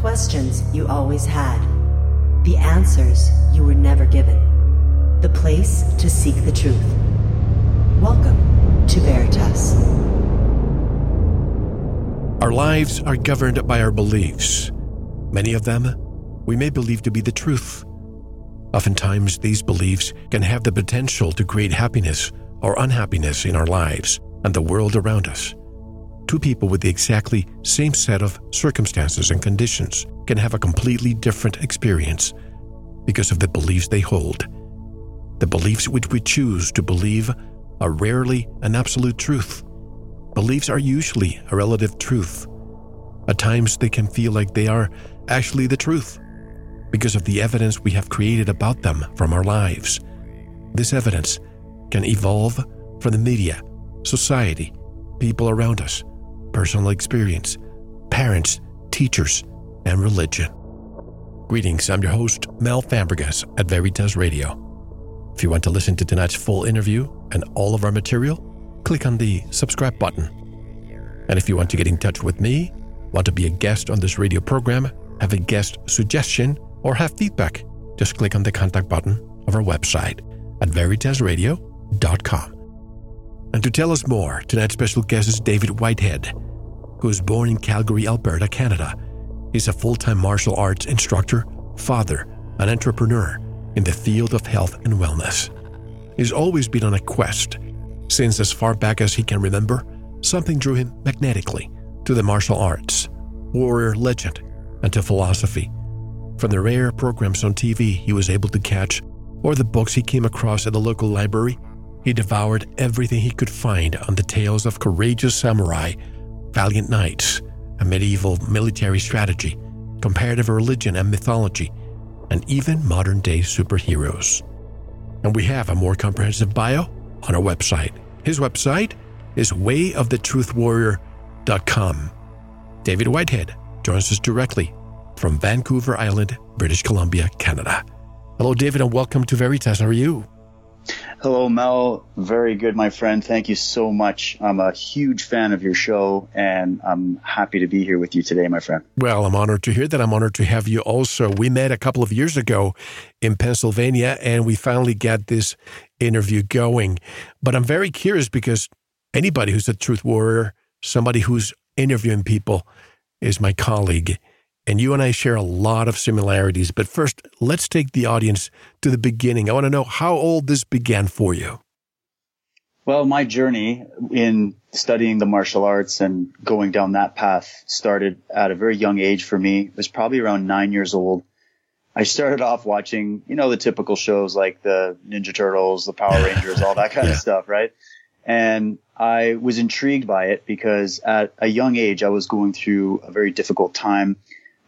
Questions you always had. The answers you were never given. The place to seek the truth. Welcome to Veritas. Our lives are governed by our beliefs. Many of them we may believe to be the truth. Oftentimes, these beliefs can have the potential to create happiness or unhappiness in our lives and the world around us. Two people with the exactly same set of circumstances and conditions can have a completely different experience because of the beliefs they hold. The beliefs which we choose to believe are rarely an absolute truth. Beliefs are usually a relative truth. At times, they can feel like they are actually the truth because of the evidence we have created about them from our lives. This evidence can evolve from the media, society, people around us, personal experience, parents, teachers, and religion. Greetings, I'm your host, Mel Fabregas at Veritas Radio. If you want to listen to tonight's full interview and all of our material, click on the subscribe button. And if you want to get in touch with me, want to be a guest on this radio program, have a guest suggestion, or have feedback, just click on the contact button of our website at veritasradio.com. And to tell us more, tonight's special guest is David Whitehead, who was born in Calgary, Alberta, Canada. He's a full time martial arts instructor, father, an entrepreneur in the field of health and wellness. He's always been on a quest. Since as far back as he can remember, something drew him magnetically to the martial arts, warrior legend, and to philosophy. From the rare programs on TV he was able to catch, or the books he came across at the local library, he devoured everything he could find on the tales of courageous samurai, valiant knights, a medieval military strategy, comparative religion and mythology, and even modern day superheroes. And we have a more comprehensive bio on our website. His website is wayofthetruthwarrior.com. David Whitehead joins us directly from Vancouver Island, British Columbia, Canada. Hello, David, and welcome to Veritas. How are you? Hello, Mel. Very good, my friend. Thank you so much. I'm a huge fan of your show, and I'm happy to be here with you today, my friend. Well, I'm honored to hear that. I'm honored to have you also. We met a couple of years ago in Pennsylvania, and we finally got this interview going. But I'm very curious because anybody who's a truth warrior, somebody who's interviewing people, is my colleague and you and I share a lot of similarities. But first, let's take the audience to the beginning. I want to know how old this began for you. Well, my journey in studying the martial arts and going down that path started at a very young age for me. It was probably around nine years old. I started off watching, you know, the typical shows like the Ninja Turtles, the Power Rangers, all that kind yeah. of stuff, right? And I was intrigued by it because at a young age, I was going through a very difficult time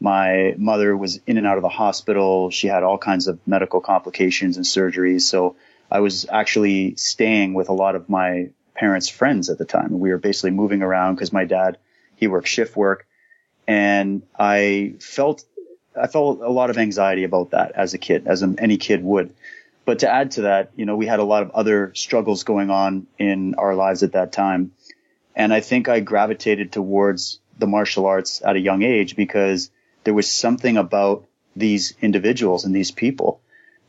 my mother was in and out of the hospital. She had all kinds of medical complications and surgeries. So I was actually staying with a lot of my parents' friends at the time. We were basically moving around because my dad, he worked shift work. And I felt, I felt a lot of anxiety about that as a kid, as any kid would. But to add to that, you know, we had a lot of other struggles going on in our lives at that time. And I think I gravitated towards the martial arts at a young age because there was something about these individuals and these people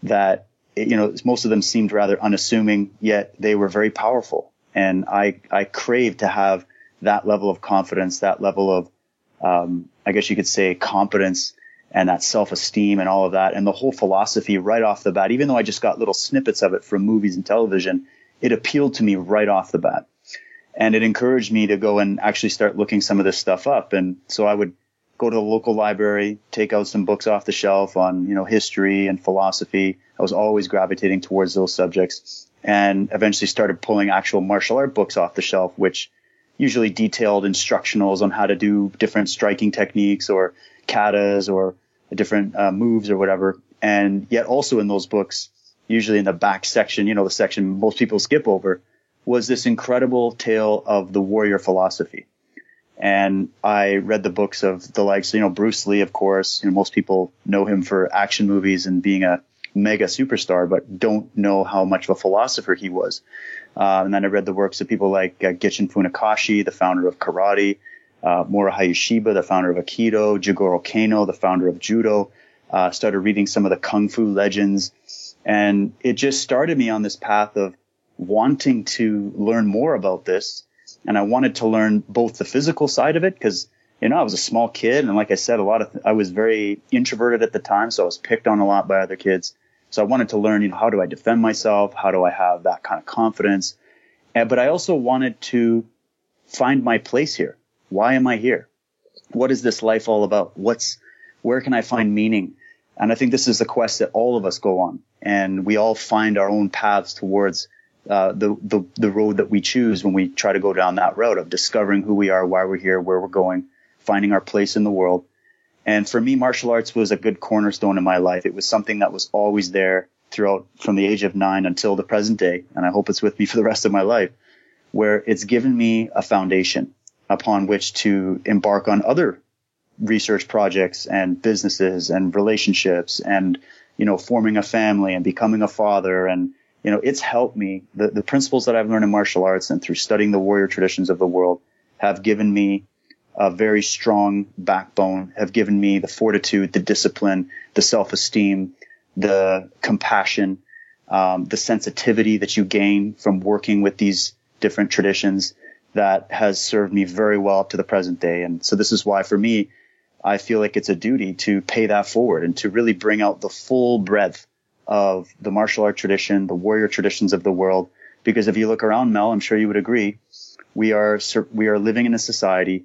that you know most of them seemed rather unassuming yet they were very powerful. And i i craved to have that level of confidence that level of um, i guess you could say competence and that self-esteem and all of that and the whole philosophy right off the bat. Even though i just got little snippets of it from movies and television it appealed to me right off the bat. And it encouraged me to go and actually start looking some of this stuff up. And so i would go to the local library, take out some books off the shelf on, you know, history and philosophy. I was always gravitating towards those subjects and eventually started pulling actual martial art books off the shelf, which usually detailed instructionals on how to do different striking techniques or katas or different uh, moves or whatever. And yet also in those books, usually in the back section, you know, the section most people skip over, was this incredible tale of the warrior philosophy. And I read the books of the likes, you know, Bruce Lee, of course. You know, most people know him for action movies and being a mega superstar, but don't know how much of a philosopher he was. Uh, and then I read the works of people like uh, Gichin Funakoshi, the founder of karate, uh, Mora Hayashibara, the founder of Aikido, Jigoro Kano, the founder of Judo. Uh, started reading some of the Kung Fu legends. And it just started me on this path of wanting to learn more about this. And I wanted to learn both the physical side of it because, you know, I was a small kid. And like I said, a lot of, I was very introverted at the time. So I was picked on a lot by other kids. So I wanted to learn, you know, how do I defend myself? How do I have that kind of confidence? And, but I also wanted to find my place here. Why am I here? What is this life all about? What's, where can I find meaning? And I think this is a quest that all of us go on and we all find our own paths towards uh, the, the, the road that we choose when we try to go down that road of discovering who we are, why we're here, where we're going, finding our place in the world. And for me, martial arts was a good cornerstone in my life. It was something that was always there throughout from the age of nine until the present day. And I hope it's with me for the rest of my life where it's given me a foundation upon which to embark on other research projects and businesses and relationships and, you know, forming a family and becoming a father. And, you know, it's helped me. The, the principles that I've learned in martial arts and through studying the warrior traditions of the world have given me a very strong backbone, have given me the fortitude, the discipline, the self-esteem, the compassion, um, the sensitivity that you gain from working with these different traditions that has served me very well up to the present day. And so this is why for me, I feel like it's a duty to pay that forward and to really bring out the full breadth of the martial art tradition, the warrior traditions of the world. Because if you look around, Mel, I'm sure you would agree, we are, we are living in a society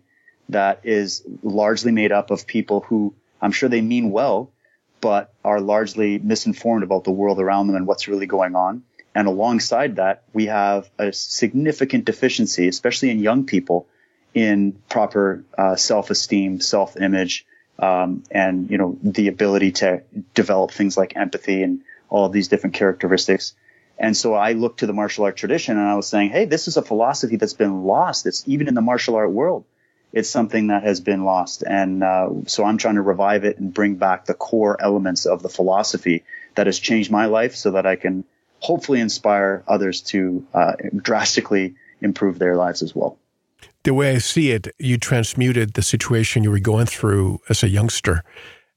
that is largely made up of people who I'm sure they mean well, but are largely misinformed about the world around them and what's really going on. And alongside that, we have a significant deficiency, especially in young people, in proper uh, self-esteem, self-image, um, and you know the ability to develop things like empathy and all of these different characteristics. And so I looked to the martial art tradition, and I was saying, hey, this is a philosophy that's been lost. It's even in the martial art world. It's something that has been lost. And uh, so I'm trying to revive it and bring back the core elements of the philosophy that has changed my life so that I can hopefully inspire others to uh, drastically improve their lives as well. The way I see it, you transmuted the situation you were going through as a youngster.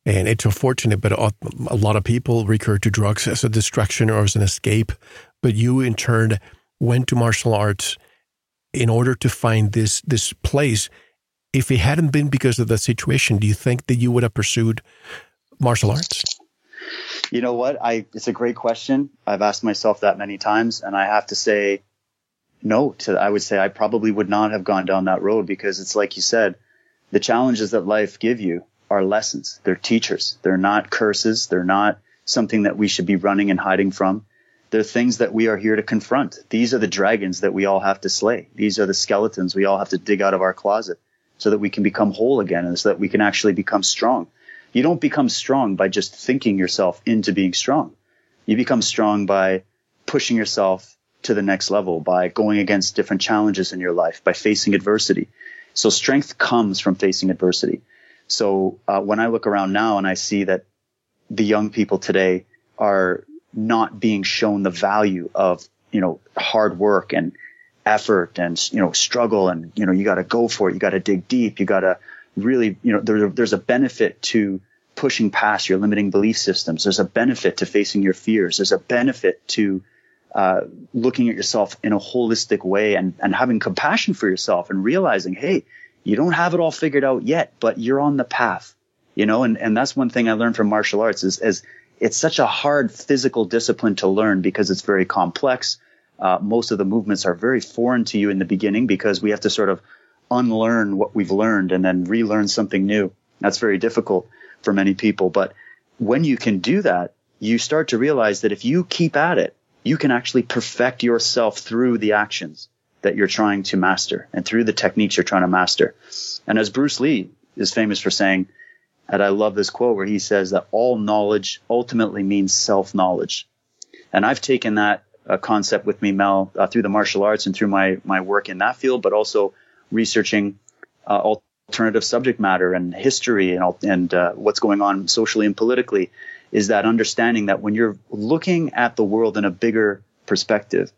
And it's unfortunate, but a lot of people recur to drugs as a distraction or as an escape. But you, in turn, went to martial arts in order to find this this place. If it hadn't been because of the situation, do you think that you would have pursued martial arts? You know what? I it's a great question. I've asked myself that many times, and I have to say no. To I would say I probably would not have gone down that road because it's like you said, the challenges that life give you are lessons. They're teachers. They're not curses. They're not something that we should be running and hiding from. They're things that we are here to confront. These are the dragons that we all have to slay. These are the skeletons we all have to dig out of our closet so that we can become whole again and so that we can actually become strong. You don't become strong by just thinking yourself into being strong. You become strong by pushing yourself to the next level, by going against different challenges in your life, by facing adversity. So strength comes from facing adversity. So uh, when I look around now and I see that the young people today are not being shown the value of, you know, hard work and effort and, you know, struggle and, you know, you got to go for it. You got to dig deep. You got to really, you know, there, there's a benefit to pushing past your limiting belief systems. There's a benefit to facing your fears. There's a benefit to uh, looking at yourself in a holistic way and, and having compassion for yourself and realizing, hey, you don't have it all figured out yet, but you're on the path, you know, and, and that's one thing I learned from martial arts is, is it's such a hard physical discipline to learn because it's very complex. Uh, most of the movements are very foreign to you in the beginning because we have to sort of unlearn what we've learned and then relearn something new. That's very difficult for many people. But when you can do that, you start to realize that if you keep at it, you can actually perfect yourself through the actions that you're trying to master and through the techniques you're trying to master. And as Bruce Lee is famous for saying, and I love this quote where he says that all knowledge ultimately means self knowledge. And I've taken that uh, concept with me, Mel, uh, through the martial arts and through my, my work in that field, but also researching uh, alternative subject matter and history and, and uh, what's going on socially and politically is that understanding that when you're looking at the world in a bigger perspective,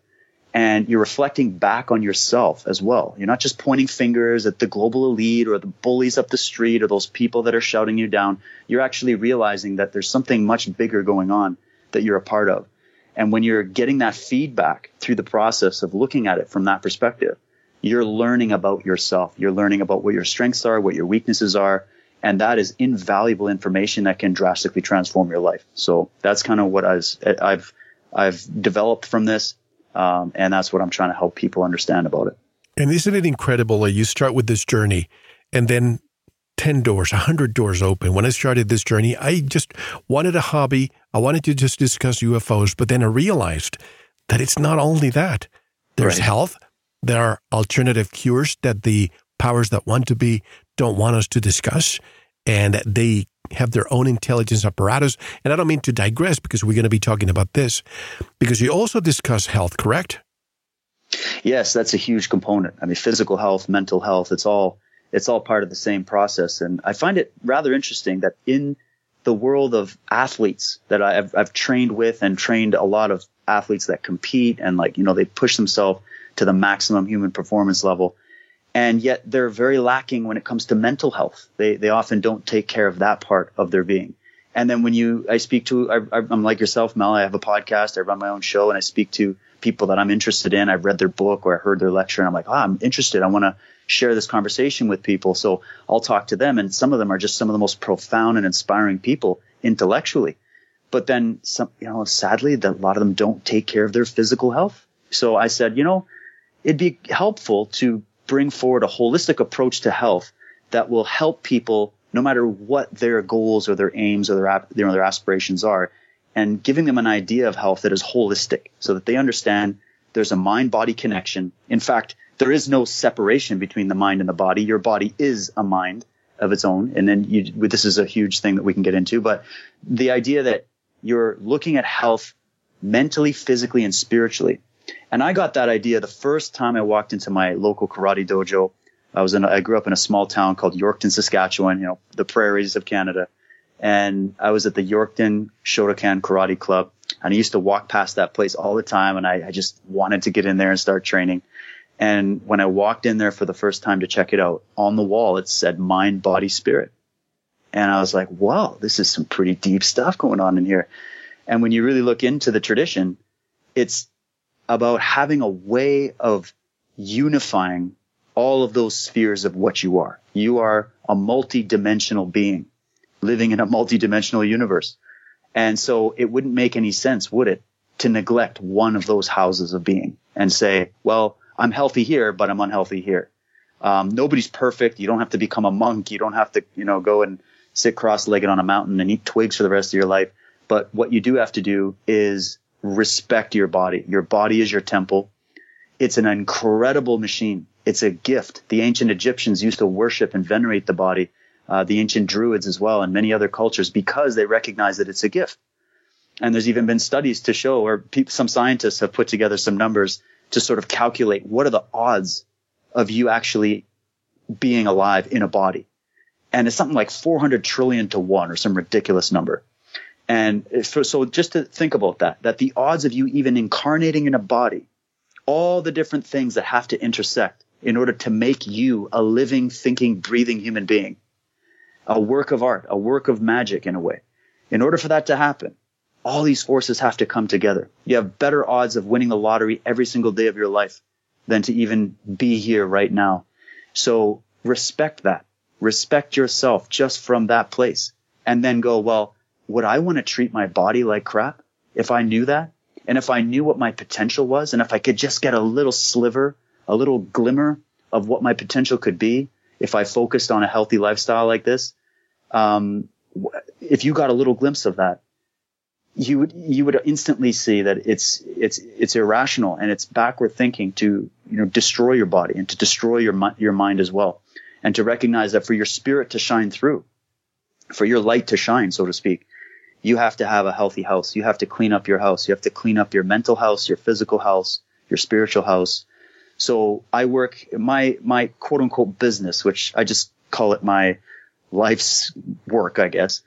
and you're reflecting back on yourself as well. You're not just pointing fingers at the global elite or the bullies up the street or those people that are shouting you down. You're actually realizing that there's something much bigger going on that you're a part of. And when you're getting that feedback through the process of looking at it from that perspective, you're learning about yourself. You're learning about what your strengths are, what your weaknesses are. And that is invaluable information that can drastically transform your life. So that's kind of what I was, I've, I've developed from this. Um, and that's what I'm trying to help people understand about it. And isn't it incredible that you start with this journey and then 10 doors, 100 doors open. When I started this journey, I just wanted a hobby. I wanted to just discuss UFOs, but then I realized that it's not only that. There's right. health, there are alternative cures that the powers that want to be don't want us to discuss, and they have their own intelligence apparatus. And I don't mean to digress because we're going to be talking about this, because you also discuss health, correct? Yes, that's a huge component. I mean, physical health, mental health, it's all it's all part of the same process. And I find it rather interesting that in the world of athletes that I've, I've trained with and trained a lot of athletes that compete and like, you know, they push themselves to the maximum human performance level. And yet they're very lacking when it comes to mental health. They, they often don't take care of that part of their being. And then when you, I speak to, I, I'm like yourself, Mel, I have a podcast, I run my own show and I speak to people that I'm interested in. I've read their book or I heard their lecture and I'm like, oh, I'm interested. I want to share this conversation with people. So I'll talk to them and some of them are just some of the most profound and inspiring people intellectually. But then some, you know, sadly, that a lot of them don't take care of their physical health. So I said, you know, it'd be helpful to bring forward a holistic approach to health that will help people no matter what their goals or their aims or their, you know, their aspirations are and giving them an idea of health that is holistic so that they understand there's a mind body connection. In fact, there is no separation between the mind and the body. Your body is a mind of its own. And then you, this is a huge thing that we can get into, but the idea that you're looking at health mentally, physically, and spiritually. And I got that idea the first time I walked into my local karate dojo. I was in, a, I grew up in a small town called Yorkton, Saskatchewan, you know, the prairies of Canada. And I was at the Yorkton Shotokan Karate Club. And I used to walk past that place all the time. And I, I just wanted to get in there and start training. And when I walked in there for the first time to check it out, on the wall it said mind, body, spirit. And I was like, wow, this is some pretty deep stuff going on in here. And when you really look into the tradition, it's about having a way of unifying all of those spheres of what you are. You are a multi-dimensional being living in a multi-dimensional universe. And so it wouldn't make any sense, would it, to neglect one of those houses of being and say, well, I'm healthy here, but I'm unhealthy here. Um, nobody's perfect. You don't have to become a monk. You don't have to, you know, go and sit cross-legged on a mountain and eat twigs for the rest of your life. But what you do have to do is respect your body. Your body is your temple. It's an incredible machine. It's a gift. The ancient Egyptians used to worship and venerate the body, uh, the ancient Druids as well, and many other cultures because they recognize that it's a gift. And there's even been studies to show, or some scientists have put together some numbers to sort of calculate what are the odds of you actually being alive in a body. And it's something like 400 trillion to one or some ridiculous number. And so just to think about that, that the odds of you even incarnating in a body, all the different things that have to intersect in order to make you a living, thinking, breathing human being, a work of art, a work of magic in a way. In order for that to happen, all these forces have to come together. You have better odds of winning the lottery every single day of your life than to even be here right now. So respect that. Respect yourself just from that place and then go, well, would I want to treat my body like crap if I knew that? And if I knew what my potential was and if I could just get a little sliver, a little glimmer of what my potential could be if I focused on a healthy lifestyle like this, um, if you got a little glimpse of that, you would you would instantly see that it's it's it's irrational and it's backward thinking to you know destroy your body and to destroy your your mind as well and to recognize that for your spirit to shine through for your light to shine so to speak you have to have a healthy house. You have to clean up your house. You have to clean up your mental house your physical house your spiritual house. So i work my my quote unquote business which i just call it my life's work i guess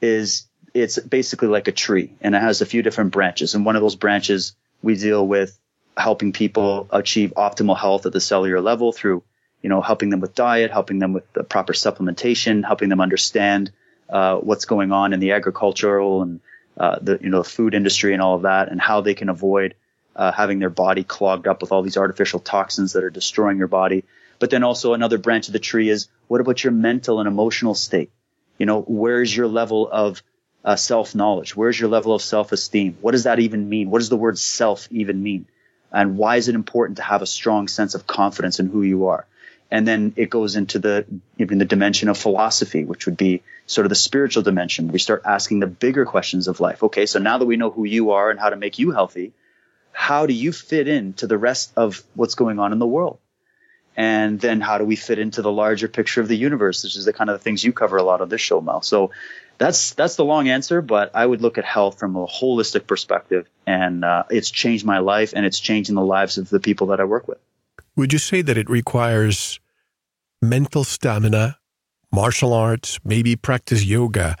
is it's basically like a tree and it has a few different branches. And one of those branches we deal with helping people achieve optimal health at the cellular level through, you know, helping them with diet, helping them with the proper supplementation, helping them understand uh, what's going on in the agricultural and uh, the you know food industry and all of that, and how they can avoid uh, having their body clogged up with all these artificial toxins that are destroying your body. But then also another branch of the tree is what about your mental and emotional state? You know, where's your level of uh, self knowledge? Where's your level of self esteem? What does that even mean? What does the word self even mean? And why is it important to have a strong sense of confidence in who you are? And then it goes into the even the dimension of philosophy, which would be sort of the spiritual dimension. We start asking the bigger questions of life. Okay, so now that we know who you are and how to make you healthy, how do you fit into the rest of what's going on in the world? And then how do we fit into the larger picture of the universe, which is the kind of the things you cover a lot on this show, Mel. So that's that's the long answer, but I would look at health from a holistic perspective, and uh, it's changed my life, and it's changing the lives of the people that I work with. Would you say that it requires mental stamina, martial arts, maybe practice yoga,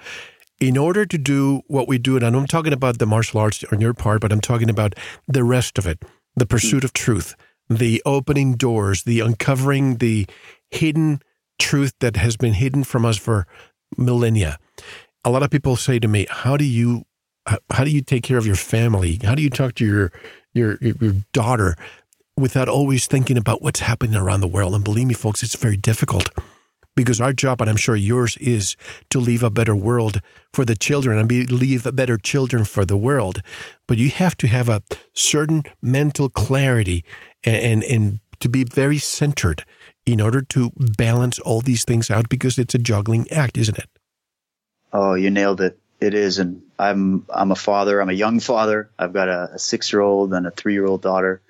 in order to do what we do? And I'm talking about the martial arts on your part, but I'm talking about the rest of it: the pursuit of truth, the opening doors, the uncovering the hidden truth that has been hidden from us for millennia a lot of people say to me, "How do you how do you take care of your family? How do you talk to your your your daughter without always thinking about what's happening around the world?" And believe me, folks, it's very difficult because our job, and I'm sure yours, is to leave a better world for the children and be, leave better children for the world. But you have to have a certain mental clarity and, and, and to be very centered in order to balance all these things out because it's a juggling act, isn't it? Oh, you nailed it. It is, and I'm I'm a father. I'm a young father. I've got a, a six year old and a three year old daughter,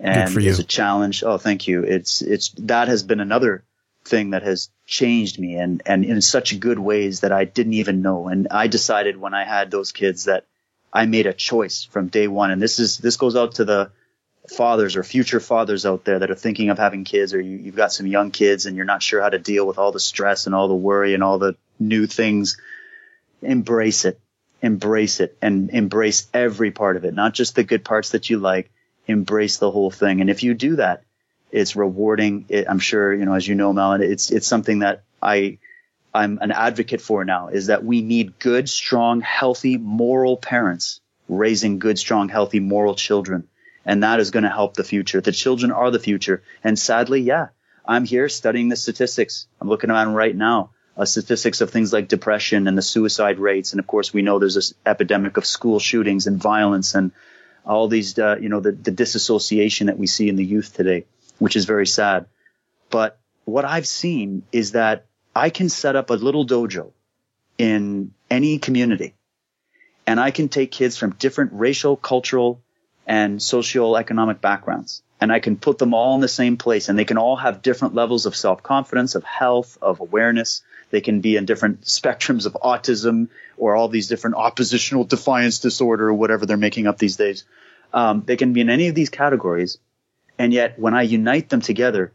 and it's a challenge. Oh, thank you. It's it's that has been another thing that has changed me, and and in such good ways that I didn't even know. And I decided when I had those kids that I made a choice from day one. And this is this goes out to the fathers or future fathers out there that are thinking of having kids, or you, you've got some young kids and you're not sure how to deal with all the stress and all the worry and all the new things embrace it, embrace it and embrace every part of it, not just the good parts that you like, embrace the whole thing. And if you do that, it's rewarding. It, I'm sure, you know, as you know, Melon, it's, it's something that I, I'm an advocate for now is that we need good, strong, healthy, moral parents raising good, strong, healthy, moral children. And that is going to help the future. The children are the future. And sadly, yeah, I'm here studying the statistics. I'm looking around right now uh, statistics of things like depression and the suicide rates. And of course, we know there's this epidemic of school shootings and violence and all these, uh, you know, the, the disassociation that we see in the youth today, which is very sad. But what I've seen is that I can set up a little dojo in any community and I can take kids from different racial, cultural, and socio-economic backgrounds and I can put them all in the same place and they can all have different levels of self-confidence, of health, of awareness. They can be in different spectrums of autism or all these different oppositional defiance disorder or whatever they're making up these days. Um, they can be in any of these categories. And yet when I unite them together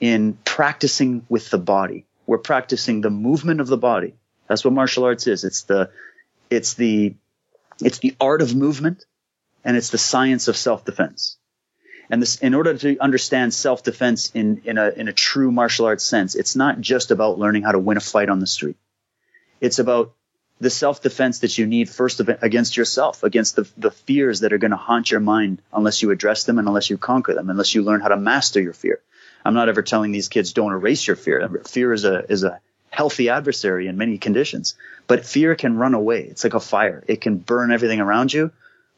in practicing with the body, we're practicing the movement of the body. That's what martial arts is. It's the, it's the, it's the art of movement and it's the science of self-defense. And this, in order to understand self-defense in, in a, in a true martial arts sense, it's not just about learning how to win a fight on the street. It's about the self-defense that you need first against yourself, against the, the fears that are going to haunt your mind unless you address them and unless you conquer them, unless you learn how to master your fear. I'm not ever telling these kids don't erase your fear. Fear is a, is a healthy adversary in many conditions, but fear can run away. It's like a fire. It can burn everything around you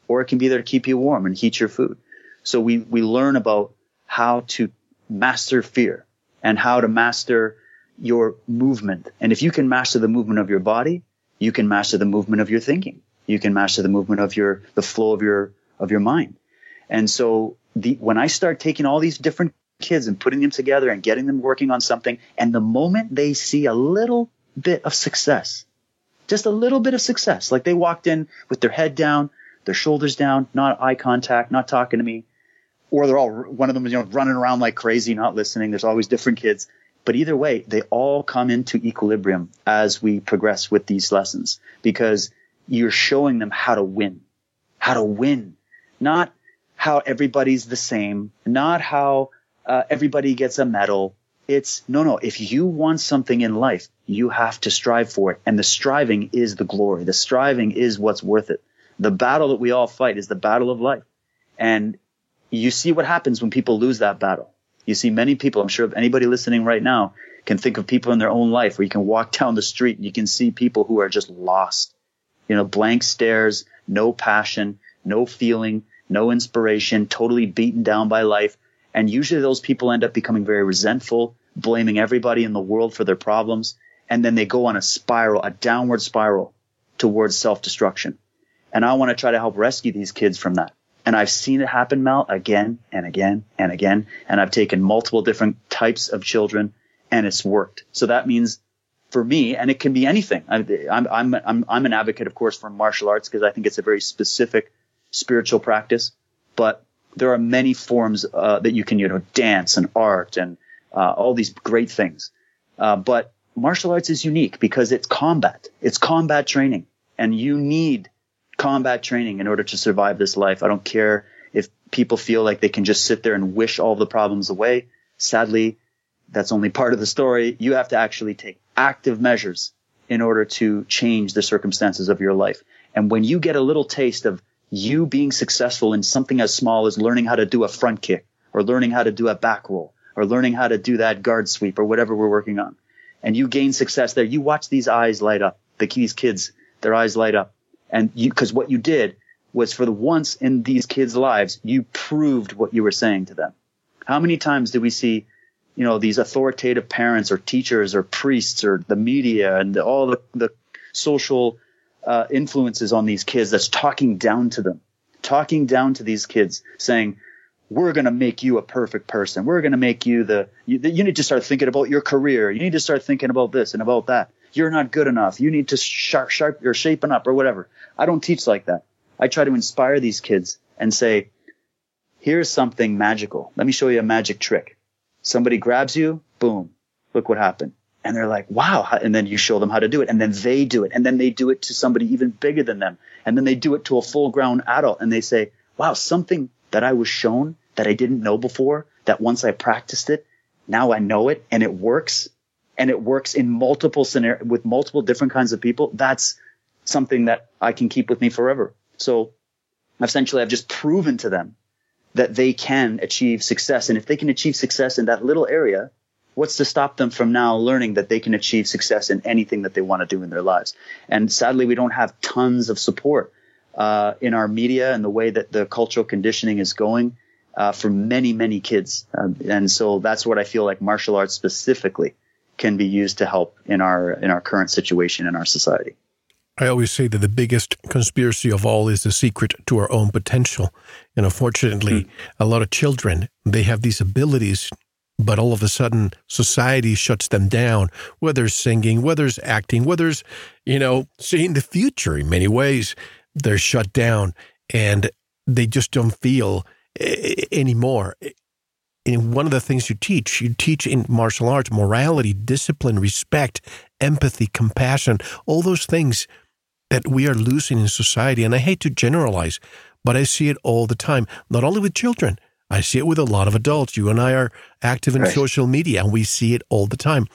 or it can be there to keep you warm and heat your food. So we, we learn about how to master fear and how to master your movement. And if you can master the movement of your body, you can master the movement of your thinking. You can master the movement of your, the flow of your, of your mind. And so the, when I start taking all these different kids and putting them together and getting them working on something, and the moment they see a little bit of success, just a little bit of success, like they walked in with their head down, their shoulders down, not eye contact, not talking to me, or they're all one of them, is you know, running around like crazy, not listening. There's always different kids. But either way, they all come into equilibrium as we progress with these lessons because you're showing them how to win, how to win, not how everybody's the same, not how uh, everybody gets a medal. It's no, no. If you want something in life, you have to strive for it. And the striving is the glory. The striving is what's worth it. The battle that we all fight is the battle of life. And you see what happens when people lose that battle. You see many people, I'm sure if anybody listening right now can think of people in their own life where you can walk down the street and you can see people who are just lost. You know, blank stares, no passion, no feeling, no inspiration, totally beaten down by life. And usually those people end up becoming very resentful, blaming everybody in the world for their problems. And then they go on a spiral, a downward spiral towards self-destruction. And I want to try to help rescue these kids from that. And I've seen it happen, Mel, again and again and again. And I've taken multiple different types of children and it's worked. So that means for me, and it can be anything. I'm, I'm, I'm, I'm an advocate, of course, for martial arts because I think it's a very specific spiritual practice, but there are many forms uh, that you can, you know, dance and art and uh, all these great things. Uh, but martial arts is unique because it's combat. It's combat training, and you need combat training in order to survive this life. I don't care if people feel like they can just sit there and wish all the problems away. Sadly, that's only part of the story. You have to actually take active measures in order to change the circumstances of your life. And when you get a little taste of you being successful in something as small as learning how to do a front kick or learning how to do a back roll or learning how to do that guard sweep or whatever we're working on. And you gain success there. You watch these eyes light up. The, these kids, their eyes light up. And you, cause what you did was for the once in these kids' lives, you proved what you were saying to them. How many times do we see, you know, these authoritative parents or teachers or priests or the media and the, all the, the social uh, influences on these kids that's talking down to them, talking down to these kids, saying, "We're going to make you a perfect person. We're going to make you the. You, you need to start thinking about your career. You need to start thinking about this and about that. You're not good enough. You need to sharp, sharp, or shaping up or whatever." I don't teach like that. I try to inspire these kids and say, "Here's something magical. Let me show you a magic trick. Somebody grabs you, boom, look what happened." and they're like, wow. And then you show them how to do it. And then they do it. And then they do it to somebody even bigger than them. And then they do it to a full grown adult. And they say, wow, something that I was shown that I didn't know before, that once I practiced it, now I know it and it works. And it works in multiple scenarios with multiple different kinds of people. That's something that I can keep with me forever. So essentially I've just proven to them that they can achieve success. And if they can achieve success in that little area, what's to stop them from now learning that they can achieve success in anything that they want to do in their lives? And sadly, we don't have tons of support uh, in our media and the way that the cultural conditioning is going uh, for many, many kids. Uh, and so that's what I feel like martial arts specifically can be used to help in our in our current situation in our society. I always say that the biggest conspiracy of all is the secret to our own potential. And unfortunately, mm. a lot of children, they have these abilities but all of a sudden society shuts them down, whether it's singing, whether it's acting, whether it's, you know, seeing the future in many ways. They're shut down and they just don't feel anymore. And one of the things you teach, you teach in martial arts morality, discipline, respect, empathy, compassion, all those things that we are losing in society. And I hate to generalize, but I see it all the time, not only with children, I see it with a lot of adults. You and I are active in right. social media and we see it all the time.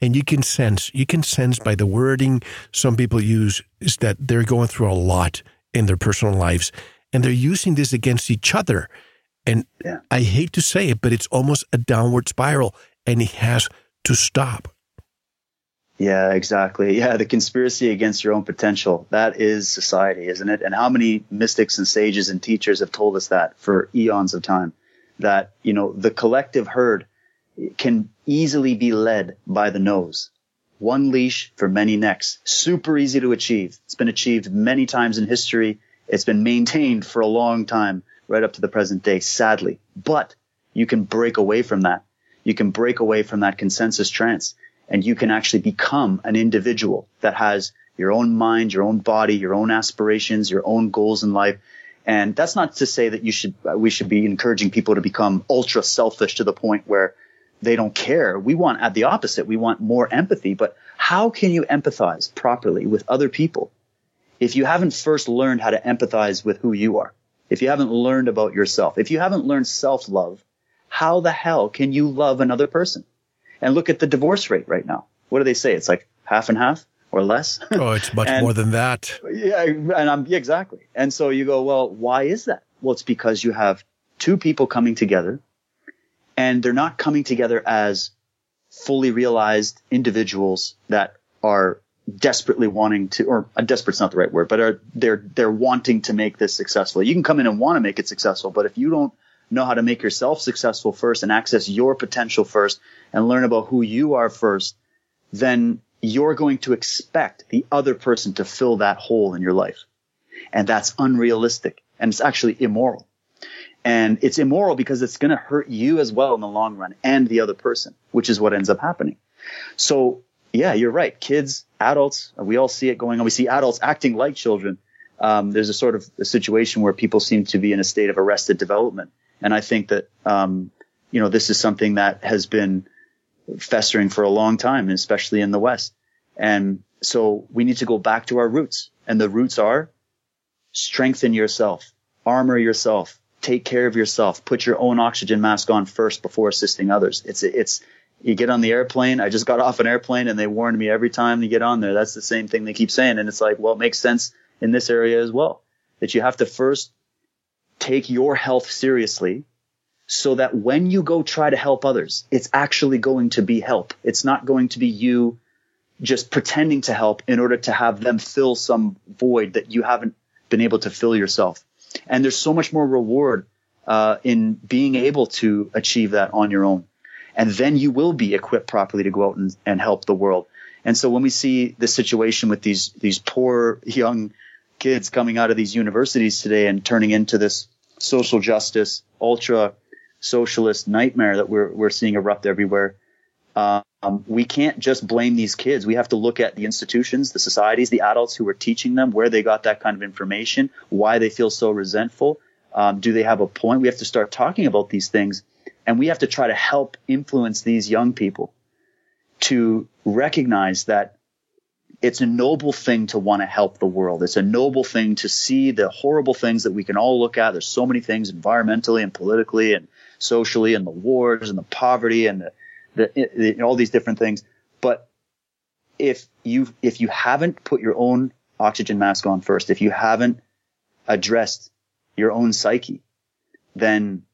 And you can sense, you can sense by the wording some people use is that they're going through a lot in their personal lives and they're using this against each other. And yeah. I hate to say it, but it's almost a downward spiral and it has to stop. Yeah, exactly. Yeah, the conspiracy against your own potential. That is society, isn't it? And how many mystics and sages and teachers have told us that for eons of time? That, you know, the collective herd can easily be led by the nose. One leash for many necks. Super easy to achieve. It's been achieved many times in history. It's been maintained for a long time, right up to the present day, sadly. But you can break away from that. You can break away from that consensus trance and you can actually become an individual that has your own mind, your own body, your own aspirations, your own goals in life. And that's not to say that you should, we should be encouraging people to become ultra selfish to the point where they don't care. We want at the opposite. We want more empathy, but how can you empathize properly with other people if you haven't first learned how to empathize with who you are? If you haven't learned about yourself, if you haven't learned self love, how the hell can you love another person? And look at the divorce rate right now. What do they say? It's like half and half or less. oh, it's much and, more than that. Yeah, and I'm yeah, exactly. And so you go, well, why is that? Well, it's because you have two people coming together and they're not coming together as fully realized individuals that are desperately wanting to, or uh, desperate's not the right word, but are they're they're wanting to make this successful. You can come in and want to make it successful, but if you don't know how to make yourself successful first and access your potential first and learn about who you are first, then you're going to expect the other person to fill that hole in your life. And that's unrealistic and it's actually immoral. And it's immoral because it's going to hurt you as well in the long run and the other person, which is what ends up happening. So yeah, you're right. Kids, adults, we all see it going on. We see adults acting like children. Um, there's a sort of a situation where people seem to be in a state of arrested development. And I think that, um, you know, this is something that has been festering for a long time, especially in the West. And so we need to go back to our roots. And the roots are strengthen yourself, armor yourself, take care of yourself, put your own oxygen mask on first before assisting others. It's, it's, you get on the airplane. I just got off an airplane and they warned me every time you get on there. That's the same thing they keep saying. And it's like, well, it makes sense in this area as well that you have to first take your health seriously so that when you go try to help others, it's actually going to be help. It's not going to be you just pretending to help in order to have them fill some void that you haven't been able to fill yourself. And there's so much more reward uh, in being able to achieve that on your own. And then you will be equipped properly to go out and, and help the world. And so when we see the situation with these these poor young kids coming out of these universities today and turning into this social justice, ultra socialist nightmare that we're, we're seeing erupt everywhere. Um, we can't just blame these kids. We have to look at the institutions, the societies, the adults who are teaching them, where they got that kind of information, why they feel so resentful. Um, do they have a point? We have to start talking about these things and we have to try to help influence these young people to recognize that it's a noble thing to want to help the world. It's a noble thing to see the horrible things that we can all look at. There's so many things environmentally and politically and socially and the wars and the poverty and the, the, the all these different things. But if you if you haven't put your own oxygen mask on first, if you haven't addressed your own psyche, then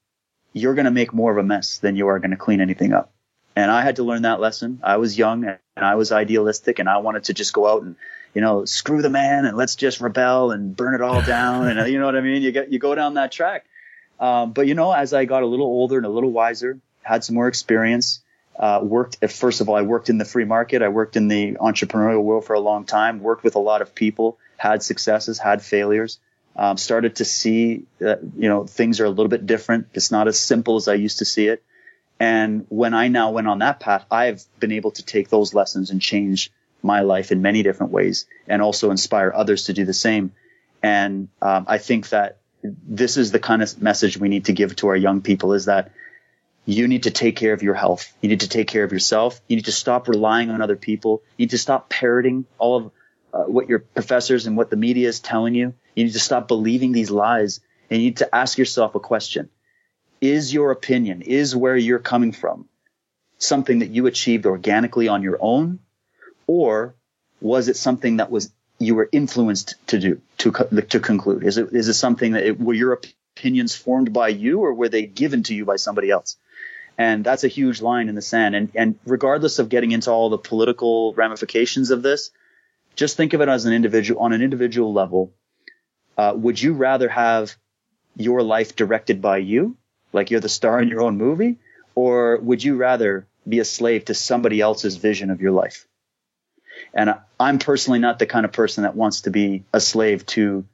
you're going to make more of a mess than you are going to clean anything up. And I had to learn that lesson. I was young and I was idealistic and I wanted to just go out and, you know, screw the man and let's just rebel and burn it all down. and you know what I mean? You get, you go down that track. Um, but you know, as I got a little older and a little wiser, had some more experience, uh, worked, first of all, I worked in the free market. I worked in the entrepreneurial world for a long time, worked with a lot of people, had successes, had failures. Um, started to see that, you know, things are a little bit different. It's not as simple as I used to see it. And when I now went on that path, I've been able to take those lessons and change my life in many different ways and also inspire others to do the same. And um, I think that this is the kind of message we need to give to our young people is that you need to take care of your health. You need to take care of yourself. You need to stop relying on other people. You need to stop parroting all of uh, what your professors and what the media is telling you. You need to stop believing these lies and you need to ask yourself a question. Is your opinion, is where you're coming from something that you achieved organically on your own? Or was it something that was you were influenced to do to to conclude? Is it is it something that it, were your opinions formed by you or were they given to you by somebody else? And that's a huge line in the sand. And and regardless of getting into all the political ramifications of this, just think of it as an individual on an individual level. Uh, would you rather have your life directed by you, like you're the star in your own movie, or would you rather be a slave to somebody else's vision of your life? And I'm personally not the kind of person that wants to be a slave to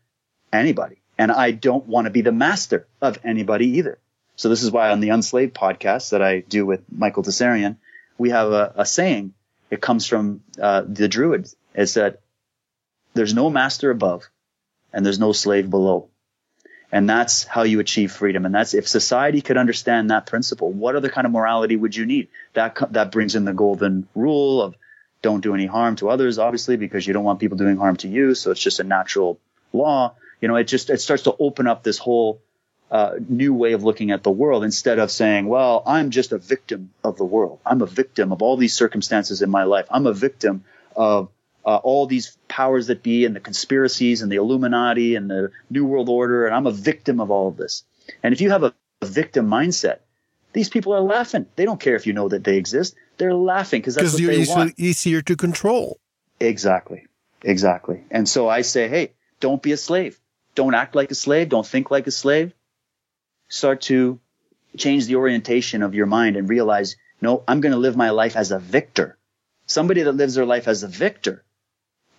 anybody. And I don't want to be the master of anybody either. So this is why on the Unslaved podcast that I do with Michael Tsarion, we have a, a saying. It comes from uh, the Druids. It's that there's no master above and there's no slave below. And that's how you achieve freedom. And that's if society could understand that principle, what other kind of morality would you need? That, that brings in the golden rule of don't do any harm to others, obviously, because you don't want people doing harm to you. So it's just a natural law. You know, it just it starts to open up this whole uh, new way of looking at the world instead of saying, well, I'm just a victim of the world. I'm a victim of all these circumstances in my life. I'm a victim of uh, all these powers that be and the conspiracies and the Illuminati and the New World Order. And I'm a victim of all of this. And if you have a, a victim mindset, these people are laughing. They don't care if you know that they exist. They're laughing because that's what you're they want. easier to control. Exactly. Exactly. And so I say, hey, don't be a slave. Don't act like a slave. Don't think like a slave. Start to change the orientation of your mind and realize, no, I'm going to live my life as a victor. Somebody that lives their life as a victor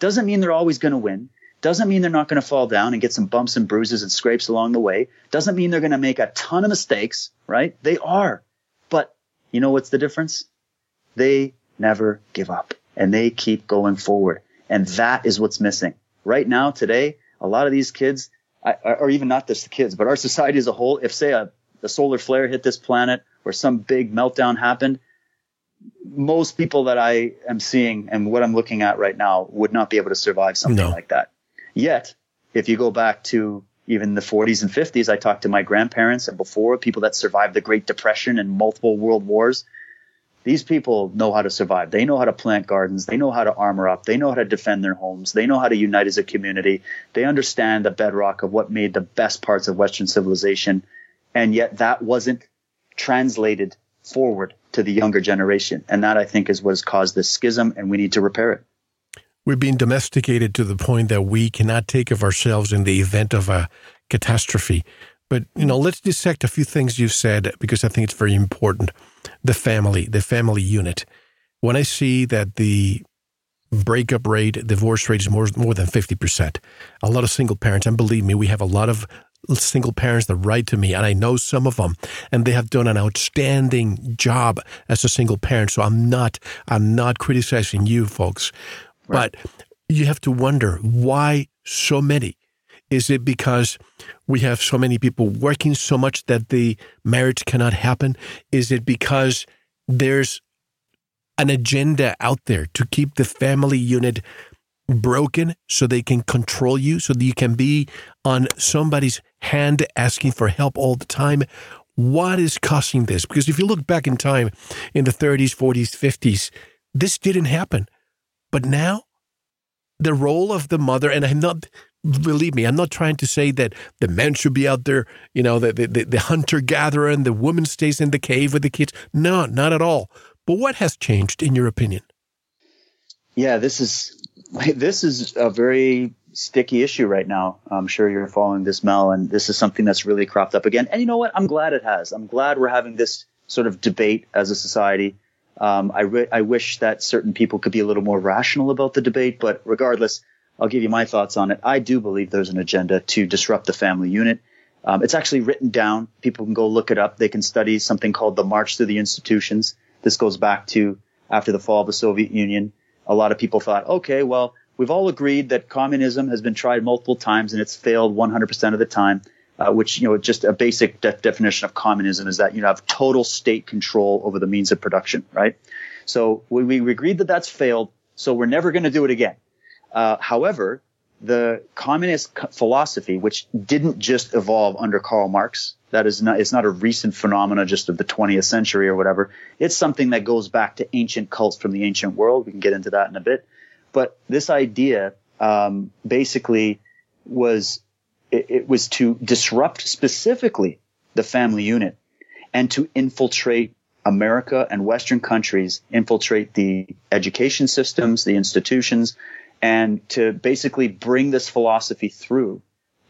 doesn't mean they're always going to win. Doesn't mean they're not going to fall down and get some bumps and bruises and scrapes along the way. Doesn't mean they're going to make a ton of mistakes, right? They are. But you know what's the difference? They never give up and they keep going forward. And that is what's missing. Right now, today, a lot of these kids, or even not just the kids, but our society as a whole, if say a, a solar flare hit this planet or some big meltdown happened, most people that I am seeing and what I'm looking at right now would not be able to survive something No. like that. Yet, if you go back to even the 40s and 50s, I talked to my grandparents and before people that survived the Great Depression and multiple world wars. These people know how to survive. They know how to plant gardens. They know how to armor up. They know how to defend their homes. They know how to unite as a community. They understand the bedrock of what made the best parts of Western civilization. And yet that wasn't translated forward to the younger generation. And that I think is what has caused this schism and we need to repair it. We've been domesticated to the point that we cannot take of ourselves in the event of a catastrophe. But, you know, let's dissect a few things you've said because I think it's very important. The family, the family unit. When I see that the breakup rate, divorce rate is more, more than 50%, a lot of single parents, and believe me, we have a lot of single parents that write to me, and I know some of them, and they have done an outstanding job as a single parent. So I'm not, I'm not criticizing you folks. But you have to wonder why so many. Is it because we have so many people working so much that the marriage cannot happen? Is it because there's an agenda out there to keep the family unit broken so they can control you, so that you can be on somebody's hand asking for help all the time? What is causing this? Because if you look back in time in the 30s, 40s, 50s, this didn't happen. But now, the role of the mother, and I'm not, believe me, I'm not trying to say that the man should be out there, you know, the, the, the hunter gatherer and the woman stays in the cave with the kids. No, not at all. But what has changed, in your opinion? Yeah, this is this is a very sticky issue right now. I'm sure you're following this, Mel, and this is something that's really cropped up again. And you know what? I'm glad it has. I'm glad we're having this sort of debate as a society. Um, I, re- I wish that certain people could be a little more rational about the debate, but regardless, I'll give you my thoughts on it. I do believe there's an agenda to disrupt the family unit. Um, it's actually written down. People can go look it up. They can study something called the March Through the Institutions. This goes back to after the fall of the Soviet Union. A lot of people thought, okay, well, we've all agreed that communism has been tried multiple times and it's failed 100% of the time. Uh, which you know, just a basic de- definition of communism is that you have total state control over the means of production, right? So we, we agreed that that's failed, so we're never going to do it again. Uh, however, the communist philosophy, which didn't just evolve under Karl Marx, that is not, it's not a recent phenomena just of the 20th century or whatever. It's something that goes back to ancient cults from the ancient world. We can get into that in a bit. But this idea, um, basically was, it, it was to disrupt specifically the family unit and to infiltrate America and Western countries, infiltrate the education systems, the institutions, and to basically bring this philosophy through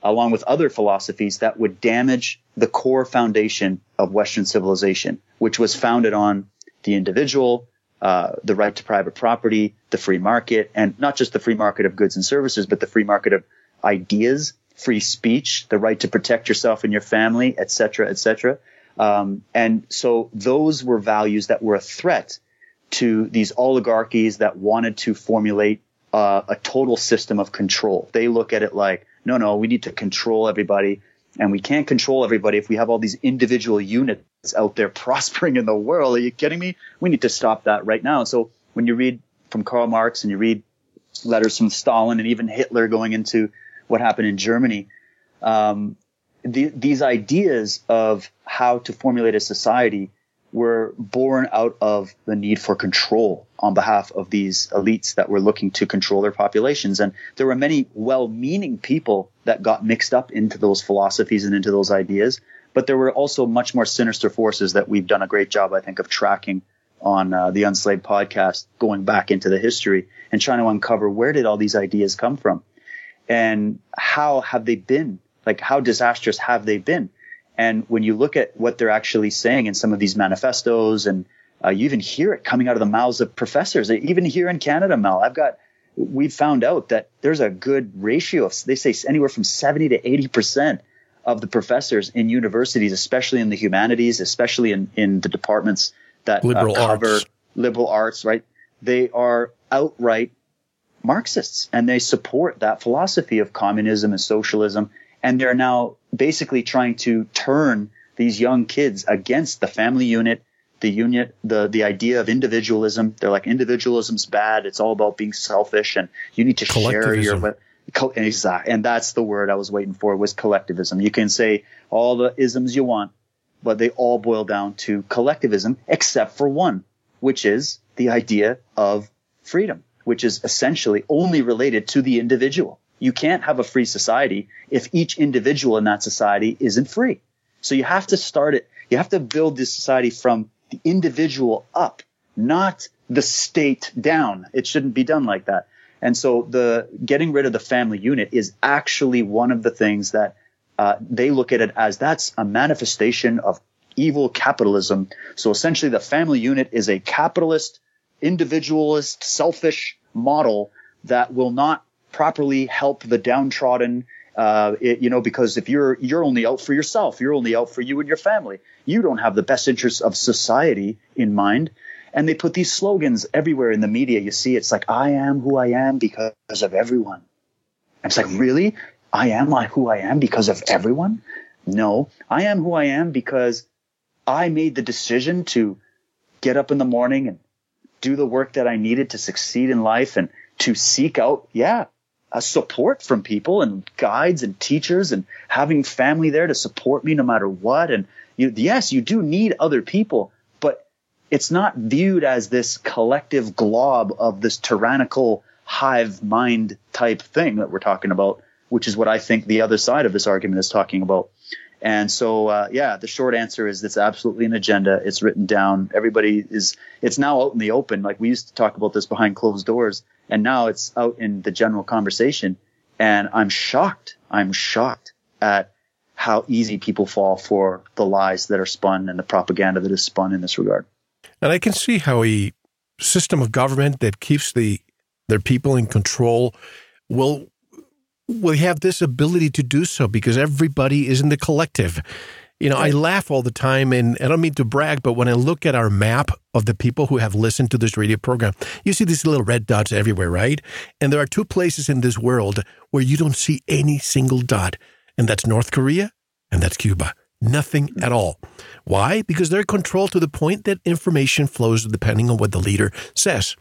along with other philosophies that would damage the core foundation of Western civilization, which was founded on the individual, uh, the right to private property, the free market, and not just the free market of goods and services, but the free market of ideas, free speech, the right to protect yourself and your family, et cetera, et cetera. Um, and so those were values that were a threat to these oligarchies that wanted to formulate uh, a total system of control. They look at it like, no, no, we need to control everybody. And we can't control everybody if we have all these individual units out there prospering in the world. Are you kidding me? We need to stop that right now. So when you read from Karl Marx and you read letters from Stalin and even Hitler going into what happened in Germany, um, the, these ideas of how to formulate a society were born out of the need for control on behalf of these elites that were looking to control their populations. And there were many well meaning people that got mixed up into those philosophies and into those ideas. But there were also much more sinister forces that we've done a great job, I think, of tracking on uh, the Unslaved podcast, going back into the history and trying to uncover where did all these ideas come from and how have they been? Like, how disastrous have they been? And when you look at what they're actually saying in some of these manifestos, and uh, you even hear it coming out of the mouths of professors, even here in Canada, Mel, I've got, we've found out that there's a good ratio of, they say anywhere from 70 to 80% of the professors in universities, especially in the humanities, especially in, in the departments that uh, liberal uh, cover arts. liberal arts, right? They are outright Marxists and they support that philosophy of communism and socialism. And they're now basically trying to turn these young kids against the family unit, the unit, the, the idea of individualism. They're like, individualism's bad. It's all about being selfish and you need to share your, exactly. And that's the word I was waiting for was collectivism. You can say all the isms you want, but they all boil down to collectivism except for one, which is the idea of freedom, which is essentially only related to the individual. You can't have a free society if each individual in that society isn't free. So you have to start it. You have to build this society from the individual up, not the state down. It shouldn't be done like that. And so the getting rid of the family unit is actually one of the things that uh, they look at it as that's a manifestation of evil capitalism. So essentially the family unit is a capitalist, individualist, selfish model that will not properly help the downtrodden. Uh, it, you know, because if you're you're only out for yourself, you're only out for you and your family. You don't have the best interests of society in mind. And they put these slogans everywhere in the media. You see, it's like I am who I am because of everyone. And it's like really, I am who I am because of everyone. No, I am who I am because I made the decision to get up in the morning and do the work that I needed to succeed in life and to seek out, yeah, a support from people and guides and teachers and having family there to support me no matter what. And you, yes, you do need other people, it's not viewed as this collective glob of this tyrannical hive mind type thing that we're talking about, which is what I think the other side of this argument is talking about. And so, uh, yeah, the short answer is it's absolutely an agenda. It's written down. Everybody is, it's now out in the open. Like we used to talk about this behind closed doors and now it's out in the general conversation. And I'm shocked. I'm shocked at how easy people fall for the lies that are spun and the propaganda that is spun in this regard. And I can see how a system of government that keeps the their people in control will we have this ability to do so because everybody is in the collective. You know, I laugh all the time, and I don't mean to brag, but when I look at our map of the people who have listened to this radio program, you see these little red dots everywhere, right? And there are two places in this world where you don't see any single dot, and that's North Korea and that's Cuba. Nothing at all. Why? Because they're controlled to the point that information flows depending on what the leader says.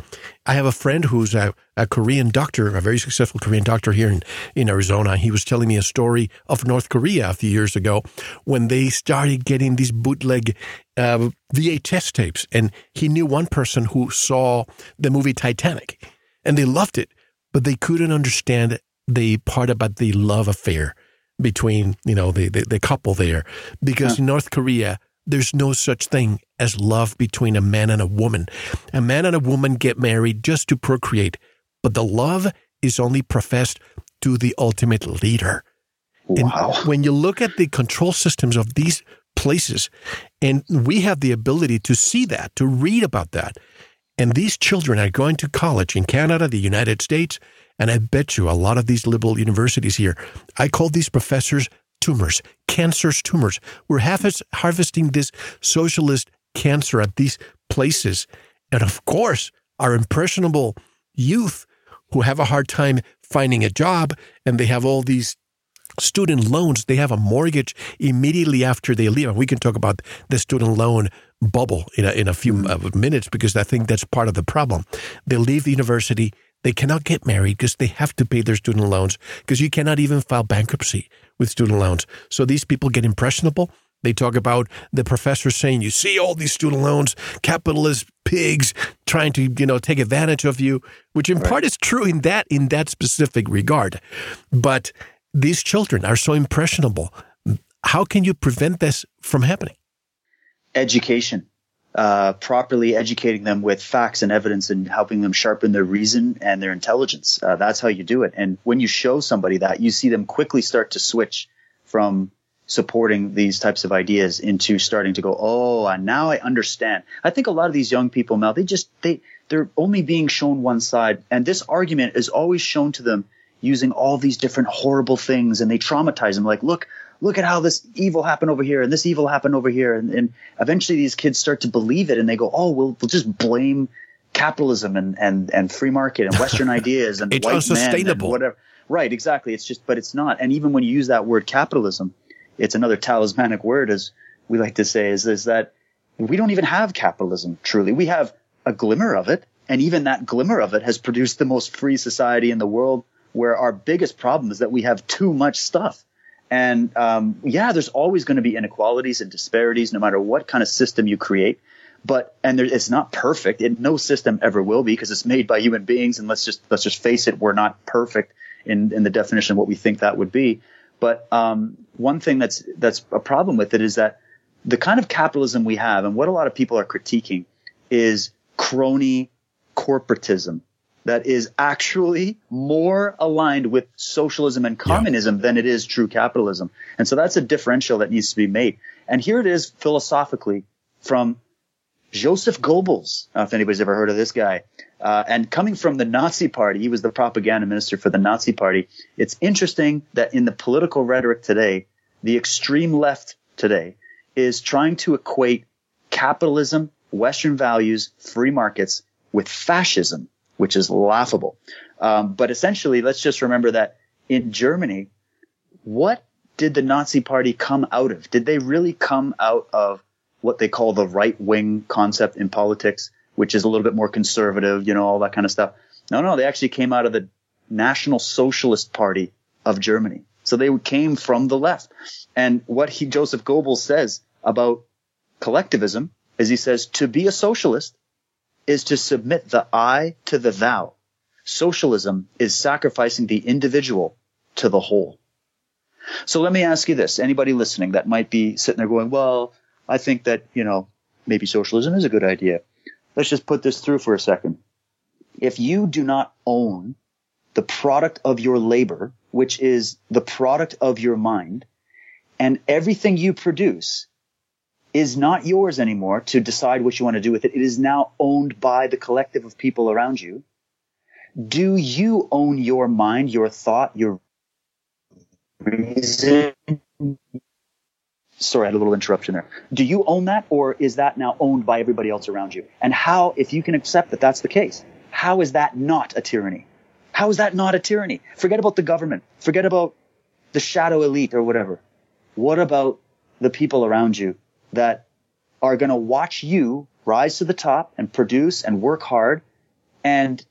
I have a friend who's a, a, Korean doctor, a very successful Korean doctor here in, in Arizona. He was telling me a story of North Korea a few years ago when they started getting these bootleg uh, VHS tapes. And he knew one person who saw the movie Titanic and they loved it, but they couldn't understand the part about the love affair between you know the the, the couple there because in North Korea there's no such thing as love between a man and a woman. A man and a woman get married just to procreate, but the love is only professed to the ultimate leader. Wow. And when you look at the control systems of these places, and we have the ability to see that, to read about that, and these children are going to college in Canada, the United States, and I bet you a lot of these liberal universities here, I call these professors tumors, cancerous tumors. We're harvesting this socialist cancer at these places. And of course, our impressionable youth who have a hard time finding a job and they have all these student loans, they have a mortgage immediately after they leave. And we can talk about the student loan bubble in a, in a few mm-hmm. minutes because I think that's part of the problem. They leave the university, They cannot get married because they have to pay their student loans because you cannot even file bankruptcy with student loans. So these people get impressionable. They talk about the professor saying, "You see all these student loans, capitalist pigs trying to, you know, take advantage of you," which in right. part is true in that in that specific regard. But these children are so impressionable. How can you prevent this from happening? Education uh, properly educating them with facts and evidence and helping them sharpen their reason and their intelligence. Uh, that's how you do it. And when you show somebody that, you see them quickly start to switch from supporting these types of ideas into starting to go, oh, now I understand. I think a lot of these young people now they just they they're only being shown one side, and this argument is always shown to them using all these different horrible things, and they traumatize them. Like, look, look at how this evil happened over here and this evil happened over here. And, and eventually these kids start to believe it and they go, oh, we'll, we'll just blame capitalism and, and, and free market and Western ideas and it's white unsustainable. men and whatever. Right, exactly. It's just, but it's not. And even when you use that word capitalism, it's another talismanic word, as we like to say, is, is that we don't even have capitalism truly. We have a glimmer of it. And even that glimmer of it has produced the most free society in the world where our biggest problem is that we have too much stuff. And um, yeah, there's always going to be inequalities and disparities, no matter what kind of system you create. But and there, it's not perfect. It, no system ever will be because it's made by human beings. And let's just let's just face it, we're not perfect in in the definition of what we think that would be. But um, one thing that's that's a problem with it is that the kind of capitalism we have, and what a lot of people are critiquing, is crony corporatism that is actually more aligned with socialism and communism yeah. than it is true capitalism. And so that's a differential that needs to be made. And here it is philosophically from Joseph Goebbels. I don't know if anybody's ever heard of this guy. Uh, and coming from the Nazi party, he was the propaganda minister for the Nazi party. It's interesting that in the political rhetoric today, the extreme left today is trying to equate capitalism, Western values, free markets with fascism which is laughable. Um, but essentially, let's just remember that in Germany, what did the Nazi party come out of? Did they really come out of what they call the right wing concept in politics, which is a little bit more conservative, you know, all that kind of stuff? No, no, they actually came out of the National Socialist Party of Germany. So they came from the left. And what he, Joseph Goebbels says about collectivism is he says, to be a socialist is to submit the I to the thou. Socialism is sacrificing the individual to the whole. So let me ask you this. Anybody listening that might be sitting there going, well, I think that, you know, maybe socialism is a good idea. Let's just put this through for a second. If you do not own the product of your labor, which is the product of your mind, and everything you produce is not yours anymore to decide what you want to do with it. It is now owned by the collective of people around you. Do you own your mind, your thought, your reason? Sorry, I had a little interruption there. Do you own that or is that now owned by everybody else around you? And how, if you can accept that that's the case, how is that not a tyranny? How is that not a tyranny? Forget about the government. Forget about the shadow elite or whatever. What about the people around you that are going to watch you rise to the top and produce and work hard. And,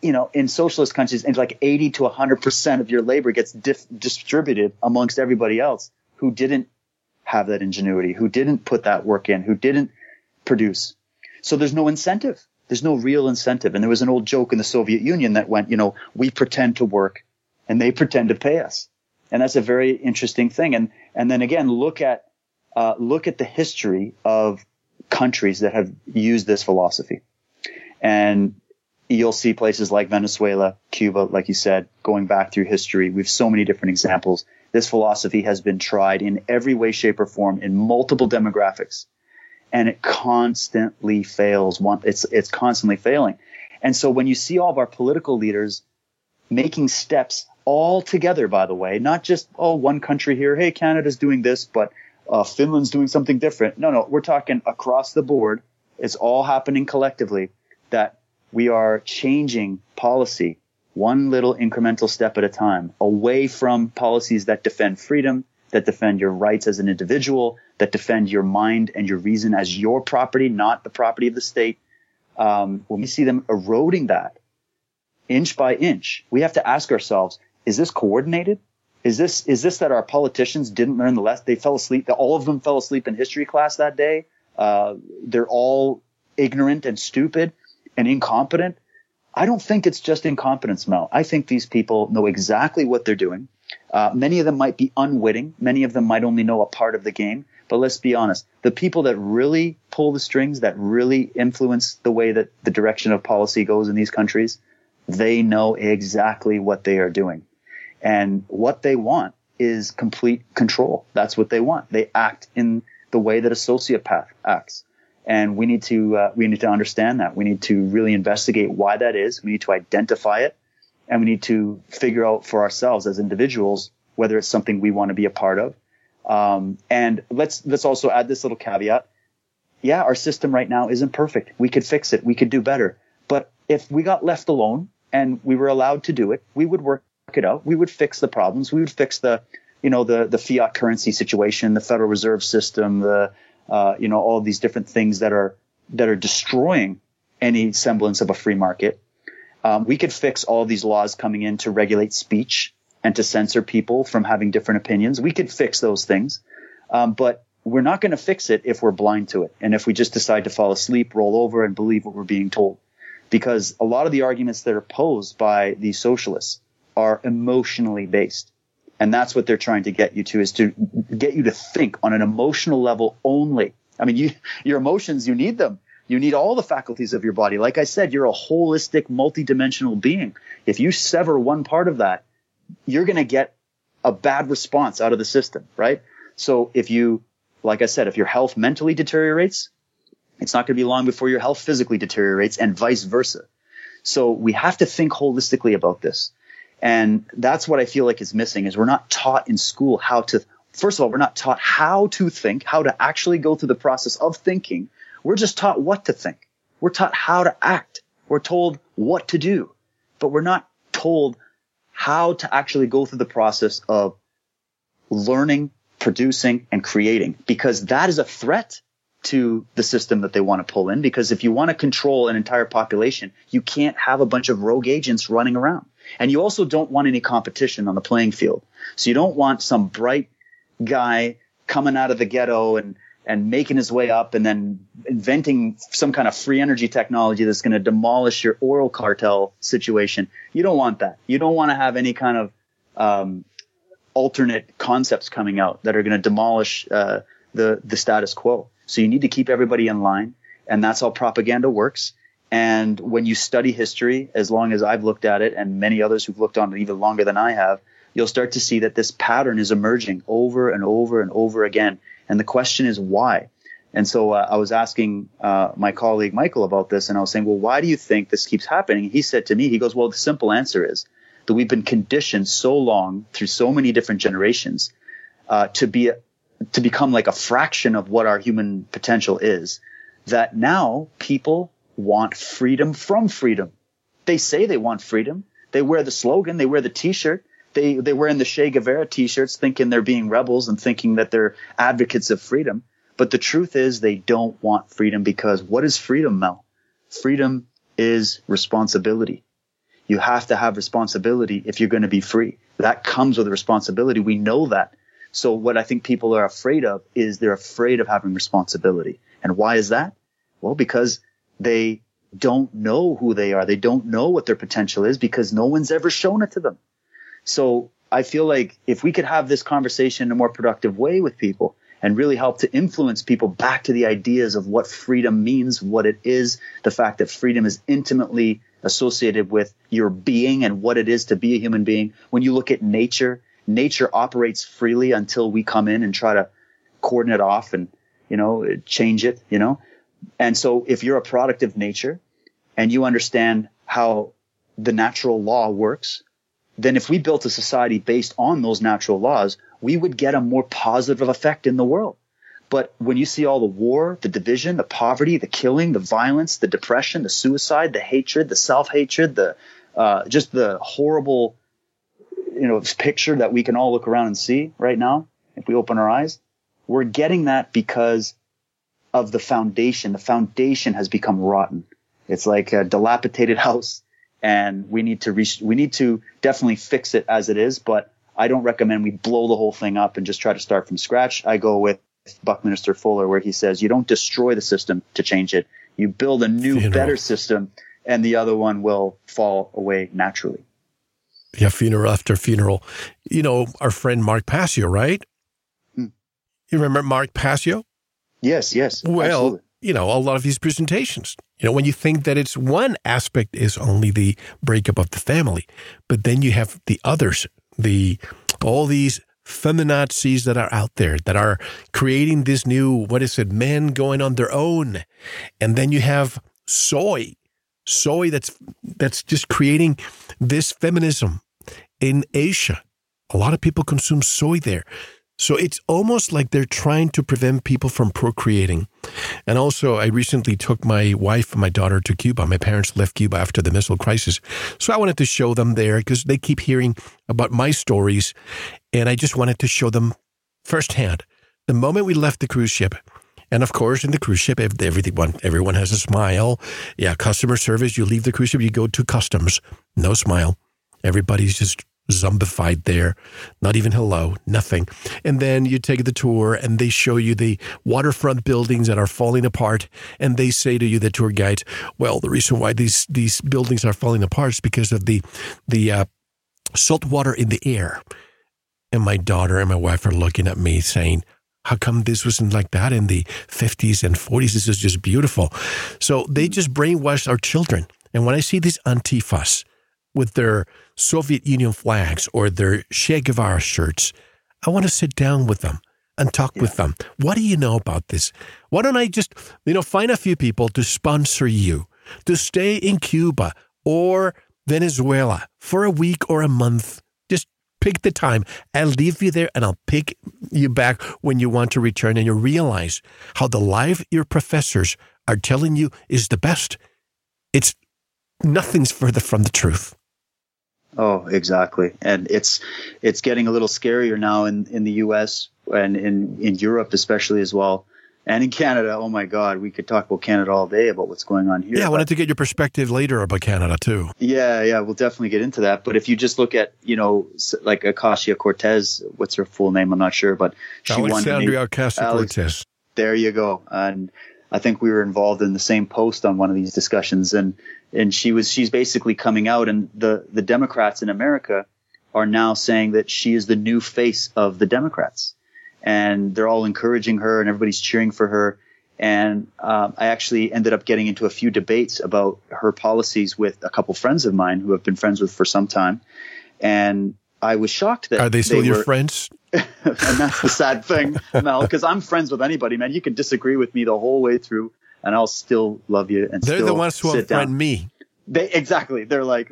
you know, in socialist countries, and like 80 to 100% of your labor gets dif- distributed amongst everybody else who didn't have that ingenuity, who didn't put that work in, who didn't produce. So there's no incentive. There's no real incentive. And there was an old joke in the Soviet Union that went, you know, we pretend to work and they pretend to pay us. And that's a very interesting thing. And, and then again, look at uh, look at the history of countries that have used this philosophy. And you'll see places like Venezuela, Cuba, like you said, going back through history. We have so many different examples. This philosophy has been tried in every way, shape, or form in multiple demographics. And it constantly fails. It's, it's constantly failing. And so when you see all of our political leaders making steps all together, by the way, not just, oh, one country here, hey, Canada's doing this, but uh, Finland's doing something different. No, no, we're talking across the board. It's all happening collectively that we are changing policy one little incremental step at a time away from policies that defend freedom, that defend your rights as an individual, that defend your mind and your reason as your property, not the property of the state. Um, when we see them eroding that, inch by inch. We have to ask ourselves, is this coordinated? Is this is this that our politicians didn't learn the lesson? They fell asleep. All of them fell asleep in history class that day. Uh, they're all ignorant and stupid and incompetent. I don't think it's just incompetence, Mel. I think these people know exactly what they're doing. Uh, many of them might be unwitting. Many of them might only know a part of the game. But let's be honest. The people that really pull the strings, that really influence the way that the direction of policy goes in these countries, they know exactly what they are doing. And what they want is complete control. That's what they want. They act in the way that a sociopath acts. And we need to, uh, we need to understand that. We need to really investigate why that is. We need to identify it and we need to figure out for ourselves as individuals whether it's something we want to be a part of. Um, and let's, let's also add this little caveat. Yeah, our system right now isn't perfect. We could fix it. We could do better. But if we got left alone and we were allowed to do it, we would work it out. We would fix the problems. We would fix the, you know, the the fiat currency situation, the Federal Reserve System, the, uh, you know, all these different things that are that are destroying any semblance of a free market. Um, we could fix all these laws coming in to regulate speech and to censor people from having different opinions. We could fix those things, um, but we're not going to fix it if we're blind to it and if we just decide to fall asleep, roll over, and believe what we're being told. Because a lot of the arguments that are posed by these socialists are emotionally based. And that's what they're trying to get you to is to get you to think on an emotional level only. I mean, you, your emotions, you need them. You need all the faculties of your body. Like I said, you're a holistic, multidimensional being. If you sever one part of that, you're going to get a bad response out of the system, right? So if you, like I said, if your health mentally deteriorates, it's not going to be long before your health physically deteriorates and vice versa. So we have to think holistically about this. And that's what I feel like is missing is we're not taught in school how to, first of all, we're not taught how to think, how to actually go through the process of thinking. We're just taught what to think. We're taught how to act. We're told what to do, but we're not told how to actually go through the process of learning, producing, and creating because that is a threat to the system that they want to pull in. Because if you want to control an entire population, you can't have a bunch of rogue agents running around. And you also don't want any competition on the playing field. So you don't want some bright guy coming out of the ghetto and, and making his way up and then inventing some kind of free energy technology that's going to demolish your oil cartel situation. You don't want that. You don't want to have any kind of um, alternate concepts coming out that are going to demolish uh, the the status quo. So you need to keep everybody in line, and that's how propaganda works. And when you study history, as long as I've looked at it and many others who've looked on it even longer than I have, you'll start to see that this pattern is emerging over and over and over again. And the question is why? And so uh, I was asking uh, my colleague Michael about this, and I was saying, well, why do you think this keeps happening? He said to me, he goes, well, the simple answer is that we've been conditioned so long through so many different generations uh, to be to become like a fraction of what our human potential is that now people want freedom from freedom. They say they want freedom. They wear the slogan, they wear the t-shirt, they, they wear in the Che Guevara t-shirts thinking they're being rebels and thinking that they're advocates of freedom. But the truth is they don't want freedom because what is freedom, Mel? Freedom is responsibility. You have to have responsibility if you're going to be free. That comes with responsibility. We know that. So what I think people are afraid of is they're afraid of having responsibility. And why is that? Well, because they don't know who they are. They don't know what their potential is because no one's ever shown it to them. So I feel like if we could have this conversation in a more productive way with people and really help to influence people back to the ideas of what freedom means, what it is, the fact that freedom is intimately associated with your being and what it is to be a human being. When you look at nature, nature operates freely until we come in and try to cordon it off and, you know, change it, you know. And so if you're a product of nature and you understand how the natural law works, then if we built a society based on those natural laws, we would get a more positive effect in the world. But when you see all the war, the division, the poverty, the killing, the violence, the depression, the suicide, the hatred, the self-hatred, the uh, just the horrible, you know, picture that we can all look around and see right now, if we open our eyes, we're getting that because of the foundation. The foundation has become rotten. It's like a dilapidated house and we need to re- we need to definitely fix it as it is. But I don't recommend we blow the whole thing up and just try to start from scratch. I go with Buckminster Fuller, where he says you don't destroy the system to change it. You build a new, funeral. better system, and the other one will fall away naturally. Yeah, funeral after funeral. You know, our friend Mark Passio, right? Hmm. You remember Mark Passio? Yes, yes. Well, absolutely. you know, a lot of these presentations. You know, when you think that it's one aspect is only the breakup of the family, but then you have the others, the all these feminazis that are out there that are creating this new, what is it, men going on their own. And then you have soy, soy that's, that's just creating this feminism in Asia. A lot of people consume soy there. So it's almost like they're trying to prevent people from procreating. And also, I recently took my wife and my daughter to Cuba. My parents left Cuba after the missile crisis. So I wanted to show them there because they keep hearing about my stories. And I just wanted to show them firsthand. The moment we left the cruise ship, and of course, in the cruise ship, everyone everyone has a smile. Yeah, customer service. You leave the cruise ship, you go to customs, no smile. Everybody's just zombified there, not even hello, nothing. And then you take the tour and they show you the waterfront buildings that are falling apart. And they say to you, the tour guide, well, the reason why these, these buildings are falling apart is because of the, the uh, salt water in the air. And my daughter and my wife are looking at me saying, how come this wasn't like that in the 50s and 40s? This is just beautiful. So they just brainwashed our children. And when I see these antifas with their Soviet Union flags or their Che Guevara shirts. I want to sit down with them and talk yeah. with them. What do you know about this? Why don't I just, you know, find a few people to sponsor you to stay in Cuba or Venezuela for a week or a month? Just pick the time. I'll leave you there and I'll pick you back when you want to return and you realize how the life your professors are telling you is the best. It's nothing's further from the truth. Oh, exactly. And it's it's getting a little scarier now in, in the US and in, in Europe especially as well. And in Canada, oh my God, we could talk about Canada all day about what's going on here. Yeah, I wanted to get your perspective later about Canada too. Yeah, yeah, we'll definitely get into that. But if you just look at, you know, like Acacia Cortez, what's her full name? I'm not sure, but she Alexandria won. Ocasio Cortez. There you go. And I think we were involved in the same post on one of these discussions, and and she was she's basically coming out, and the the Democrats in America are now saying that she is the new face of the Democrats, and they're all encouraging her, and everybody's cheering for her. And um, I actually ended up getting into a few debates about her policies with a couple friends of mine who have been friends with for some time, and I was shocked that are they still they your were, friends? and that's the sad thing, Mel, because I'm friends with anybody, man. You can disagree with me the whole way through, and I'll still love you. And they're the ones who unfriend me. They exactly. They're like,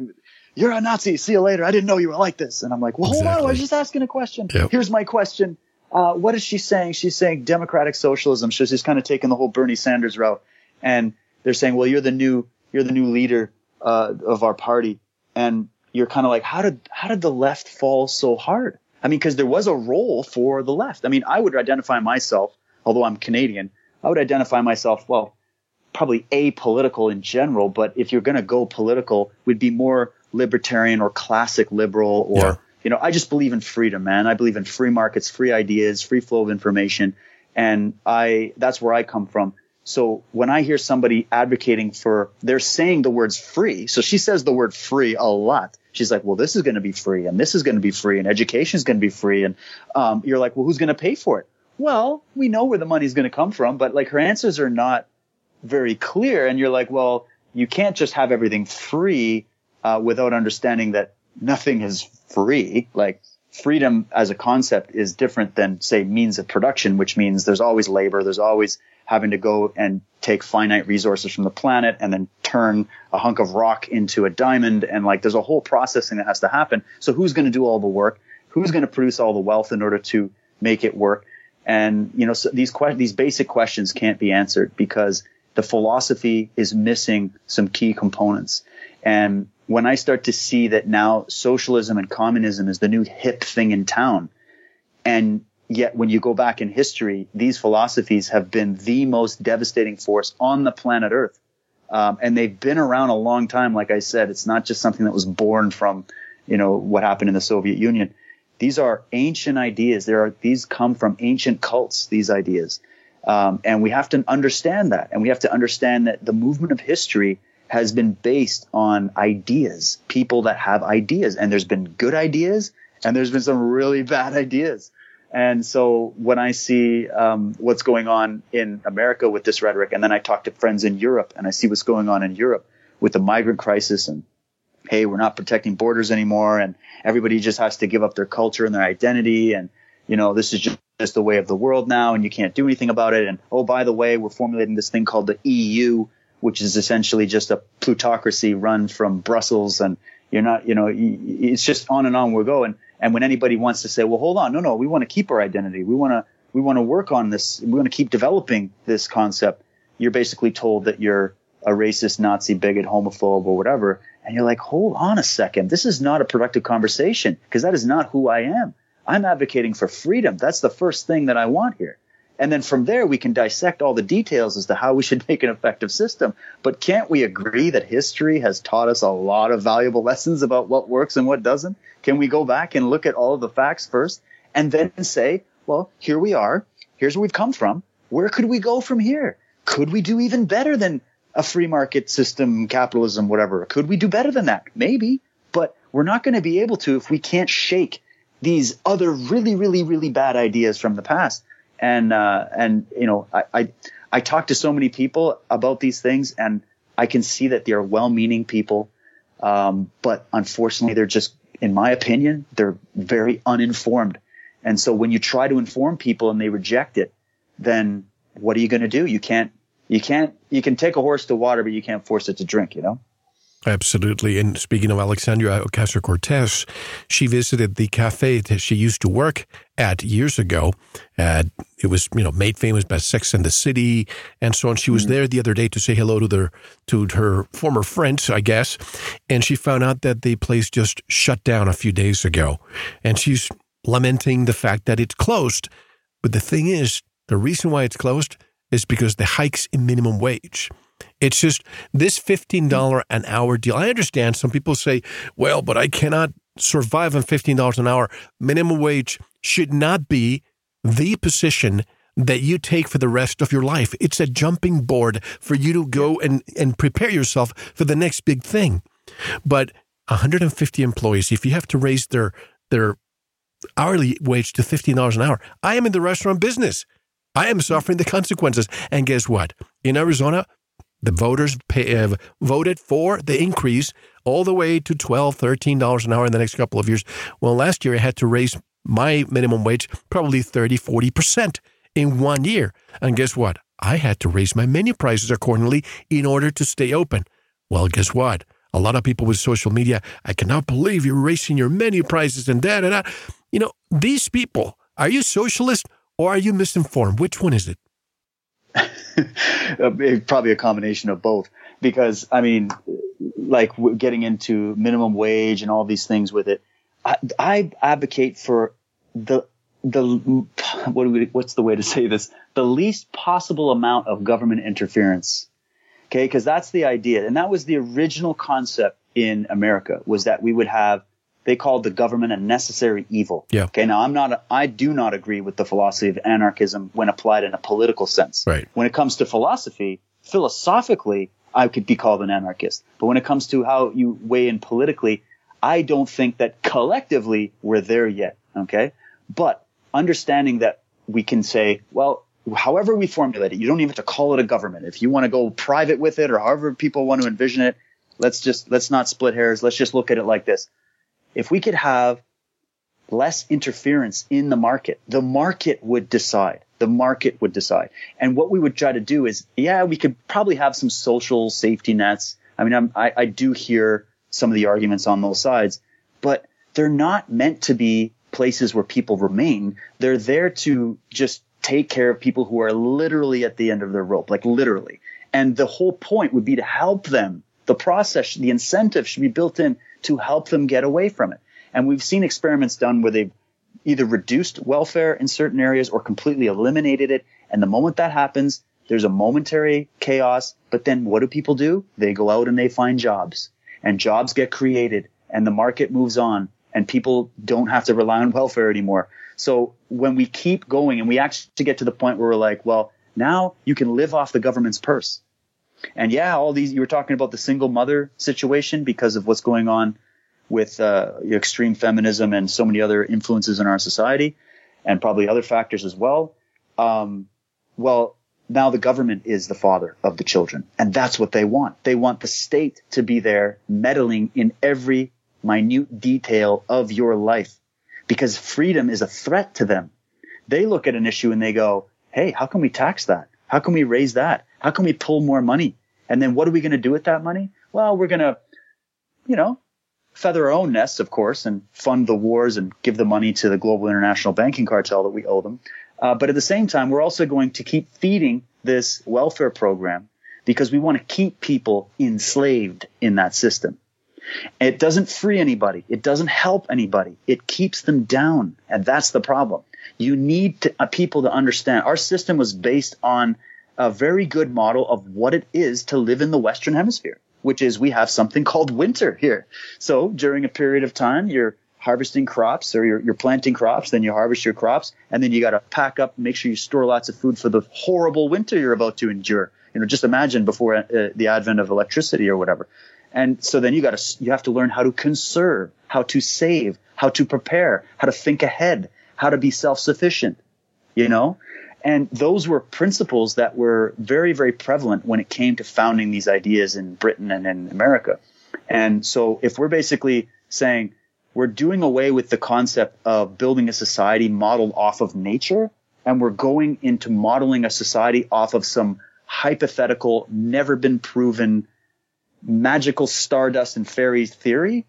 "You're a Nazi. See you later. I didn't know you were like this." And I'm like, "Well, hold on. I was just asking a question. Yep. Here's my question. Uh, what is she saying? She's saying democratic socialism. So she's kind of taking the whole Bernie Sanders route, and they're saying, "Well, you're the new, you're the new leader uh, of our party," and you're kind of like, "How did how did the left fall so hard?" I mean, because there was a role for the left. I mean, I would identify myself, although I'm Canadian, I would identify myself, well, probably apolitical in general, but if you're going to go political, we'd be more libertarian or classic liberal or, yeah. you know, I just believe in freedom, man. I believe in free markets, free ideas, free flow of information. And I, that's where I come from. So when I hear somebody advocating for, they're saying the words free. So she says the word free a lot she's like, well, this is going to be free and this is going to be free and education is going to be free. And um, you're like, well, who's going to pay for it? Well, we know where the money's going to come from, but like her answers are not very clear. And you're like, well, you can't just have everything free uh, without understanding that nothing is free. Like freedom as a concept is different than say means of production, which means there's always labor, there's always having to go and take finite resources from the planet and then turn a hunk of rock into a diamond. And like, there's a whole processing that has to happen. So who's going to do all the work? Who's going to produce all the wealth in order to make it work? And, you know, so these que- these basic questions can't be answered because the philosophy is missing some key components. And when I start to see that now socialism and communism is the new hip thing in town, and Yet when you go back in history, these philosophies have been the most devastating force on the planet Earth. Um, and they've been around a long time. Like I said, it's not just something that was born from, you know, what happened in the Soviet Union. These are ancient ideas. There are these come from ancient cults. These ideas, um, and we have to understand that. And we have to understand that the movement of history has been based on ideas, people that have ideas, and there's been good ideas, and there's been some really bad ideas. And so when I see um, what's going on in America with this rhetoric, and then I talk to friends in Europe and I see what's going on in Europe with the migrant crisis and hey, we're not protecting borders anymore and everybody just has to give up their culture and their identity and you know this is just, the way of the world now and you can't do anything about it and oh by the way we're formulating this thing called the EU which is essentially just a plutocracy run from Brussels and you're not you know it's just on and on we're going and when anybody wants to say, well, hold on, no, no, we want to keep our identity. We want to, we want to work on this. We want to keep developing this concept. You're basically told that you're a racist, Nazi, bigot, homophobe, or whatever. And you're like, hold on a second. This is not a productive conversation because that is not who I am. I'm advocating for freedom. That's the first thing that I want here. And then from there, we can dissect all the details as to how we should make an effective system. But can't we agree that history has taught us a lot of valuable lessons about what works and what doesn't? Can we go back and look at all of the facts first and then say, well, here we are. Here's where we've come from. Where could we go from here? Could we do even better than a free market system, capitalism, whatever? Could we do better than that? Maybe, but we're not going to be able to if we can't shake these other really, really, really bad ideas from the past and uh, and you know I, I I talk to so many people about these things, and I can see that they are well-meaning people, um, but unfortunately, they're just, in my opinion, they're very uninformed. And so when you try to inform people and they reject it, then what are you going to do? You can't you can't you can take a horse to water, but you can't force it to drink. You know. Absolutely. And speaking of Alexandria Ocasio Cortez, she visited the cafe that she used to work at years ago. Uh, it was, you know, made famous by Sex and the City and so on. She was mm-hmm. there the other day to say hello to their to her former friends, I guess, and she found out that the place just shut down a few days ago, and she's lamenting the fact that it's closed. But the thing is, the reason why it's closed is because the hikes in minimum wage. It's just this $15 an hour deal. I understand some people say, well, but I cannot survive on $15 an hour. Minimum wage should not be the position that you take for the rest of your life. It's a jumping board for you to go and, and prepare yourself for the next big thing. But 150 employees, if you have to raise their their hourly wage to $15 an hour, I am in the restaurant business. I am suffering the consequences. And guess what? In Arizona, the voters pay, have voted for the increase all the way to $12, $13 an hour in the next couple of years. Well, last year I had to raise my minimum wage probably 30, 40% in one year. And guess what? I had to raise my menu prices accordingly in order to stay open. Well, guess what? A lot of people with social media, I cannot believe you're raising your menu prices and that and da. You know, these people, are you socialist or are you misinformed? Which one is it? probably a combination of both because I mean, like getting into minimum wage and all these things with it, I, I advocate for the the what we, what's the way to say this? The least possible amount of government interference. Okay, because that's the idea, and that was the original concept in America was that we would have they called the government a necessary evil. Yeah. Okay. Now I'm not, I do not agree with the philosophy of anarchism when applied in a political sense. Right. When it comes to philosophy, philosophically, I could be called an anarchist. But when it comes to how you weigh in politically, I don't think that collectively we're there yet. Okay. But understanding that we can say, well, however we formulate it, you don't even have to call it a government. If you want to go private with it or however people want to envision it, let's just, let's not split hairs. Let's just look at it like this if we could have less interference in the market, the market would decide. The market would decide. And what we would try to do is, yeah, we could probably have some social safety nets. I mean, I, I do hear some of the arguments on those sides, but they're not meant to be places where people remain. They're there to just take care of people who are literally at the end of their rope, like literally. And the whole point would be to help them. The process, the incentive should be built in to help them get away from it. And we've seen experiments done where they've either reduced welfare in certain areas or completely eliminated it. And the moment that happens, There's a momentary chaos, but then what do people do? They go out and they find jobs and jobs get created and the market moves on and people don't have to rely on welfare anymore. So when we keep going and we actually get to the point where we're like, well, now you can live off the government's purse. And yeah, all these, you were talking about the single mother situation because of what's going on with uh, extreme feminism and so many other influences in our society and probably other factors as well. Um, well, now the government is the father of the children. And that's what they want. They want the state to be there meddling in every minute detail of your life because freedom is a threat to them. They look at an issue and they go, Hey, how can we tax that? How can we raise that? How can we pull more money? And then what are we going to do with that money? Well, we're going to, you know, feather our own nests, of course, and fund the wars and give the money to the global international banking cartel that we owe them. Uh, but at the same time, we're also going to keep feeding this welfare program because we want to keep people enslaved in that system. It doesn't free anybody. It doesn't help anybody. It keeps them down. And that's the problem. You need to, uh, people to understand our system was based on a very good model of what it is to live in the Western hemisphere, which is we have something called winter here. So during a period of time, you're harvesting crops or you're, you're planting crops, then you harvest your crops, and then you got to pack up, make sure you store lots of food for the horrible winter you're about to endure. You know, just imagine before uh, the advent of electricity or whatever. And so then you got to, you have to learn how to conserve, how to save, how to prepare, how to think ahead, how to be self-sufficient, you know? And those were principles that were very, very prevalent when it came to founding these ideas in Britain and in America. And so if we're basically saying we're doing away with the concept of building a society modeled off of nature, and we're going into modeling a society off of some hypothetical, never been proven magical stardust and fairy theory,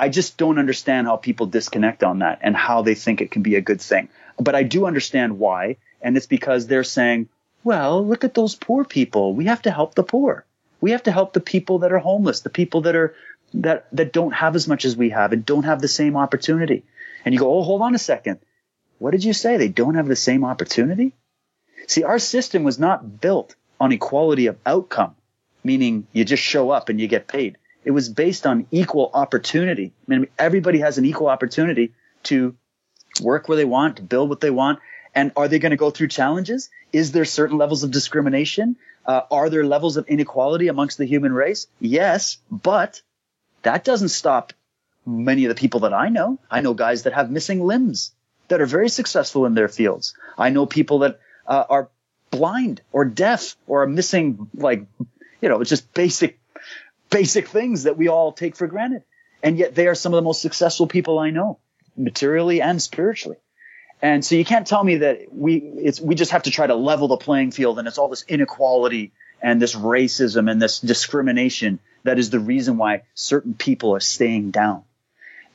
I just don't understand how people disconnect on that and how they think it can be a good thing. But I do understand why. And it's because they're saying, well, look at those poor people. We have to help the poor. We have to help the people that are homeless, the people that are, that, that don't have as much as we have and don't have the same opportunity. And you go, oh, hold on a second. What did you say? They don't have the same opportunity? See, our system was not built on equality of outcome meaning you just show up and you get paid. It was based on equal opportunity. I mean, everybody has an equal opportunity to work where they want, to build what they want. And are they going to go through challenges? Is there certain levels of discrimination? Uh, are there levels of inequality amongst the human race? Yes, but that doesn't stop many of the people that I know. I know guys that have missing limbs that are very successful in their fields. I know people that uh, are blind or deaf or are missing like you know, it's just basic, basic things that we all take for granted. And yet they are some of the most successful people I know, materially and spiritually. And so you can't tell me that we, it's, we just have to try to level the playing field and it's all this inequality and this racism and this discrimination that is the reason why certain people are staying down.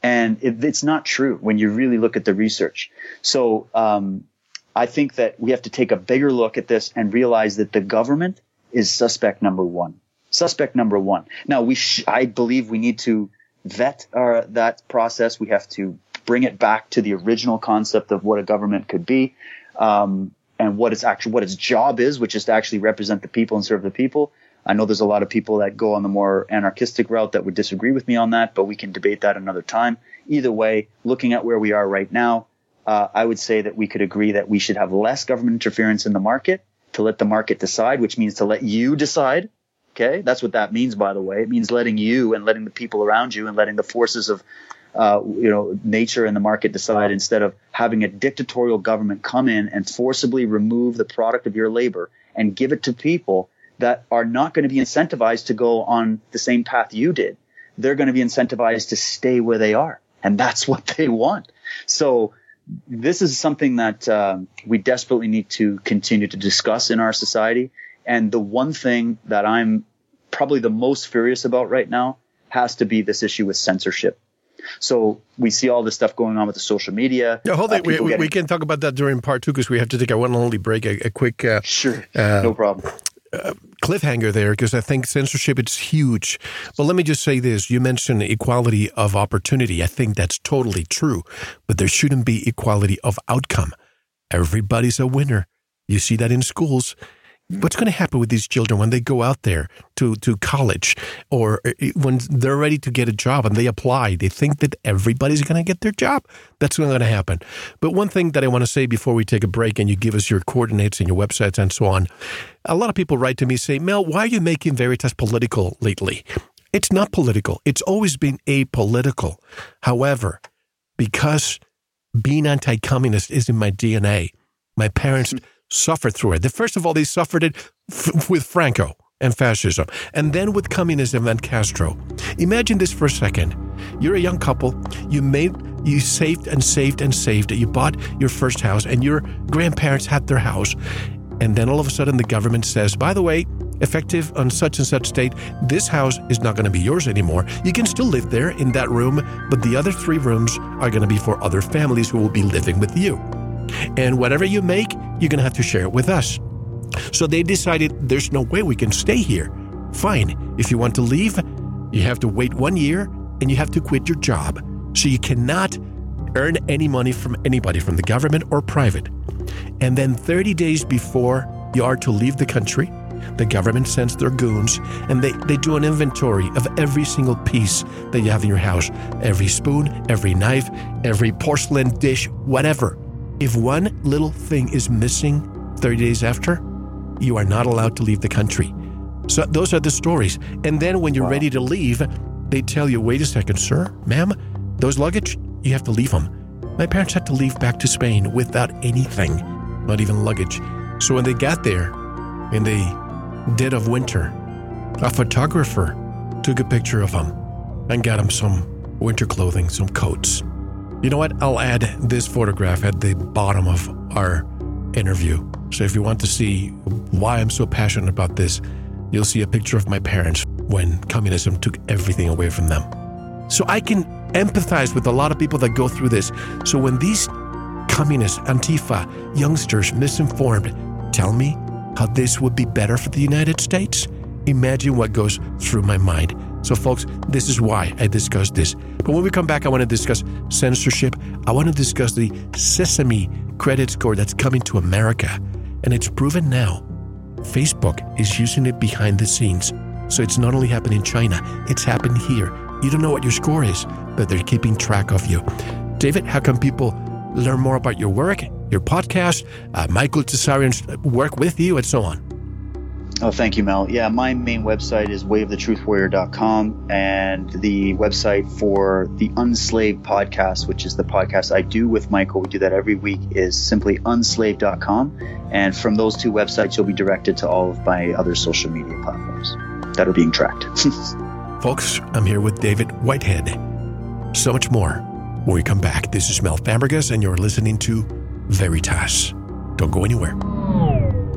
And it, it's not true when you really look at the research. So, um, I think that we have to take a bigger look at this and realize that the government is suspect number one. Suspect number one. Now we, sh- I believe we need to vet our, that process. We have to bring it back to the original concept of what a government could be, um, and what its actual, what its job is, which is to actually represent the people and serve the people. I know there's a lot of people that go on the more anarchistic route that would disagree with me on that, but we can debate that another time. Either way, looking at where we are right now, uh, I would say that we could agree that we should have less government interference in the market to let the market decide, which means to let you decide. Okay. That's what that means, by the way. It means letting you and letting the people around you and letting the forces of, uh, you know, nature and the market decide instead of having a dictatorial government come in and forcibly remove the product of your labor and give it to people that are not going to be incentivized to go on the same path you did. They're going to be incentivized to stay where they are. And that's what they want. So this is something that uh, we desperately need to continue to discuss in our society. And the one thing that I'm probably the most furious about right now has to be this issue with censorship. So we see all this stuff going on with the social media. Yeah, hold uh, on. We, we, can talk about that during part two because we have to take a one only break. A, a quick. Uh, sure. Uh, no problem cliffhanger there because I think censorship is huge. But let me just say this: you mentioned equality of opportunity. I think that's totally true, but there shouldn't be equality of outcome. Everybody's a winner. You see that in schools. What's going to happen with these children when they go out there to, to college or uh, when they're ready to get a job and they apply? They think that everybody's going to get their job. That's not going to happen. But one thing that I want to say before we take a break and you give us your coordinates and your websites and so on, a lot of people write to me say, Mel, why are you making Veritas political lately? It's not political. It's always been apolitical. However, because being anti communist is in my DNA, my parents suffered through it. The, First of all, they suffered it f- with Franco and fascism, and then with communism and Castro. Imagine this for a second. You're a young couple, you made you saved and saved and saved. You bought your first house, and your grandparents had their house. And then all of a sudden, the government says, by the way, effective on such and such date, this house is not going to be yours anymore. You can still live there in that room, but the other three rooms are going to be for other families who will be living with you. And whatever you make, you're going to have to share it with us. So they decided there's no way we can stay here. Fine. If you want to leave, you have to wait one year and you have to quit your job. So you cannot earn any money from anybody, from the government or private. And then 30 days before you are to leave the country, the government sends their goons and they, they do an inventory of every single piece that you have in your house every spoon, every knife, every porcelain dish, whatever. If one little thing is missing 30 days after, you are not allowed to leave the country. So those are the stories. And then when you're wow. ready to leave, they tell you, wait a second, sir, ma'am, those luggage, you have to leave them. My parents had to leave back to Spain without anything, not even luggage. So when they got there, in the dead of winter, a photographer took a picture of them and got them some winter clothing, some coats. You know what? I'll add this photograph at the bottom of our interview. So if you want to see why I'm so passionate about this, you'll see a picture of my parents when communism took everything away from them. So I can empathize with a lot of people that go through this. So when these communist, Antifa, youngsters, misinformed, tell me how this would be better for the United States, imagine what goes through my mind. So, folks, this is why I discuss this. But when we come back, I want to discuss censorship. I want to discuss the Sesame credit score that's coming to America. And it's proven now Facebook is using it behind the scenes. So it's not only happening in China, it's happened here. You don't know what your score is, but they're keeping track of you. David, how can people learn more about your work, your podcast, uh, Michael Tsarion's work with you, and so on? Oh, thank you, Mel. Yeah, my main website is wayofthetruthwarrior.com, and the website for the Unslaved podcast, which is the podcast I do with Michael, we do that every week, is simply unslaved.com. And from those two websites, you'll be directed to all of my other social media platforms that are being tracked. Folks, I'm here with David Whitehead. So much more when we come back. This is Mel Fabregas, and you're listening to Veritas. Don't go anywhere.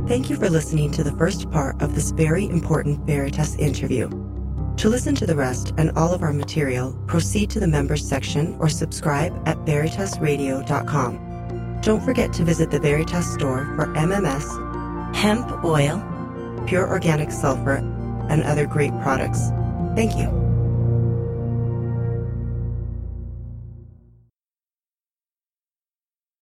Thank you for listening to the first part of this very important Veritas interview. To listen to the rest and all of our material, proceed to the members section or subscribe at veritasradio.com. Don't forget to visit the Veritas store for MMS, hemp oil, pure organic sulfur, and other great products. Thank you.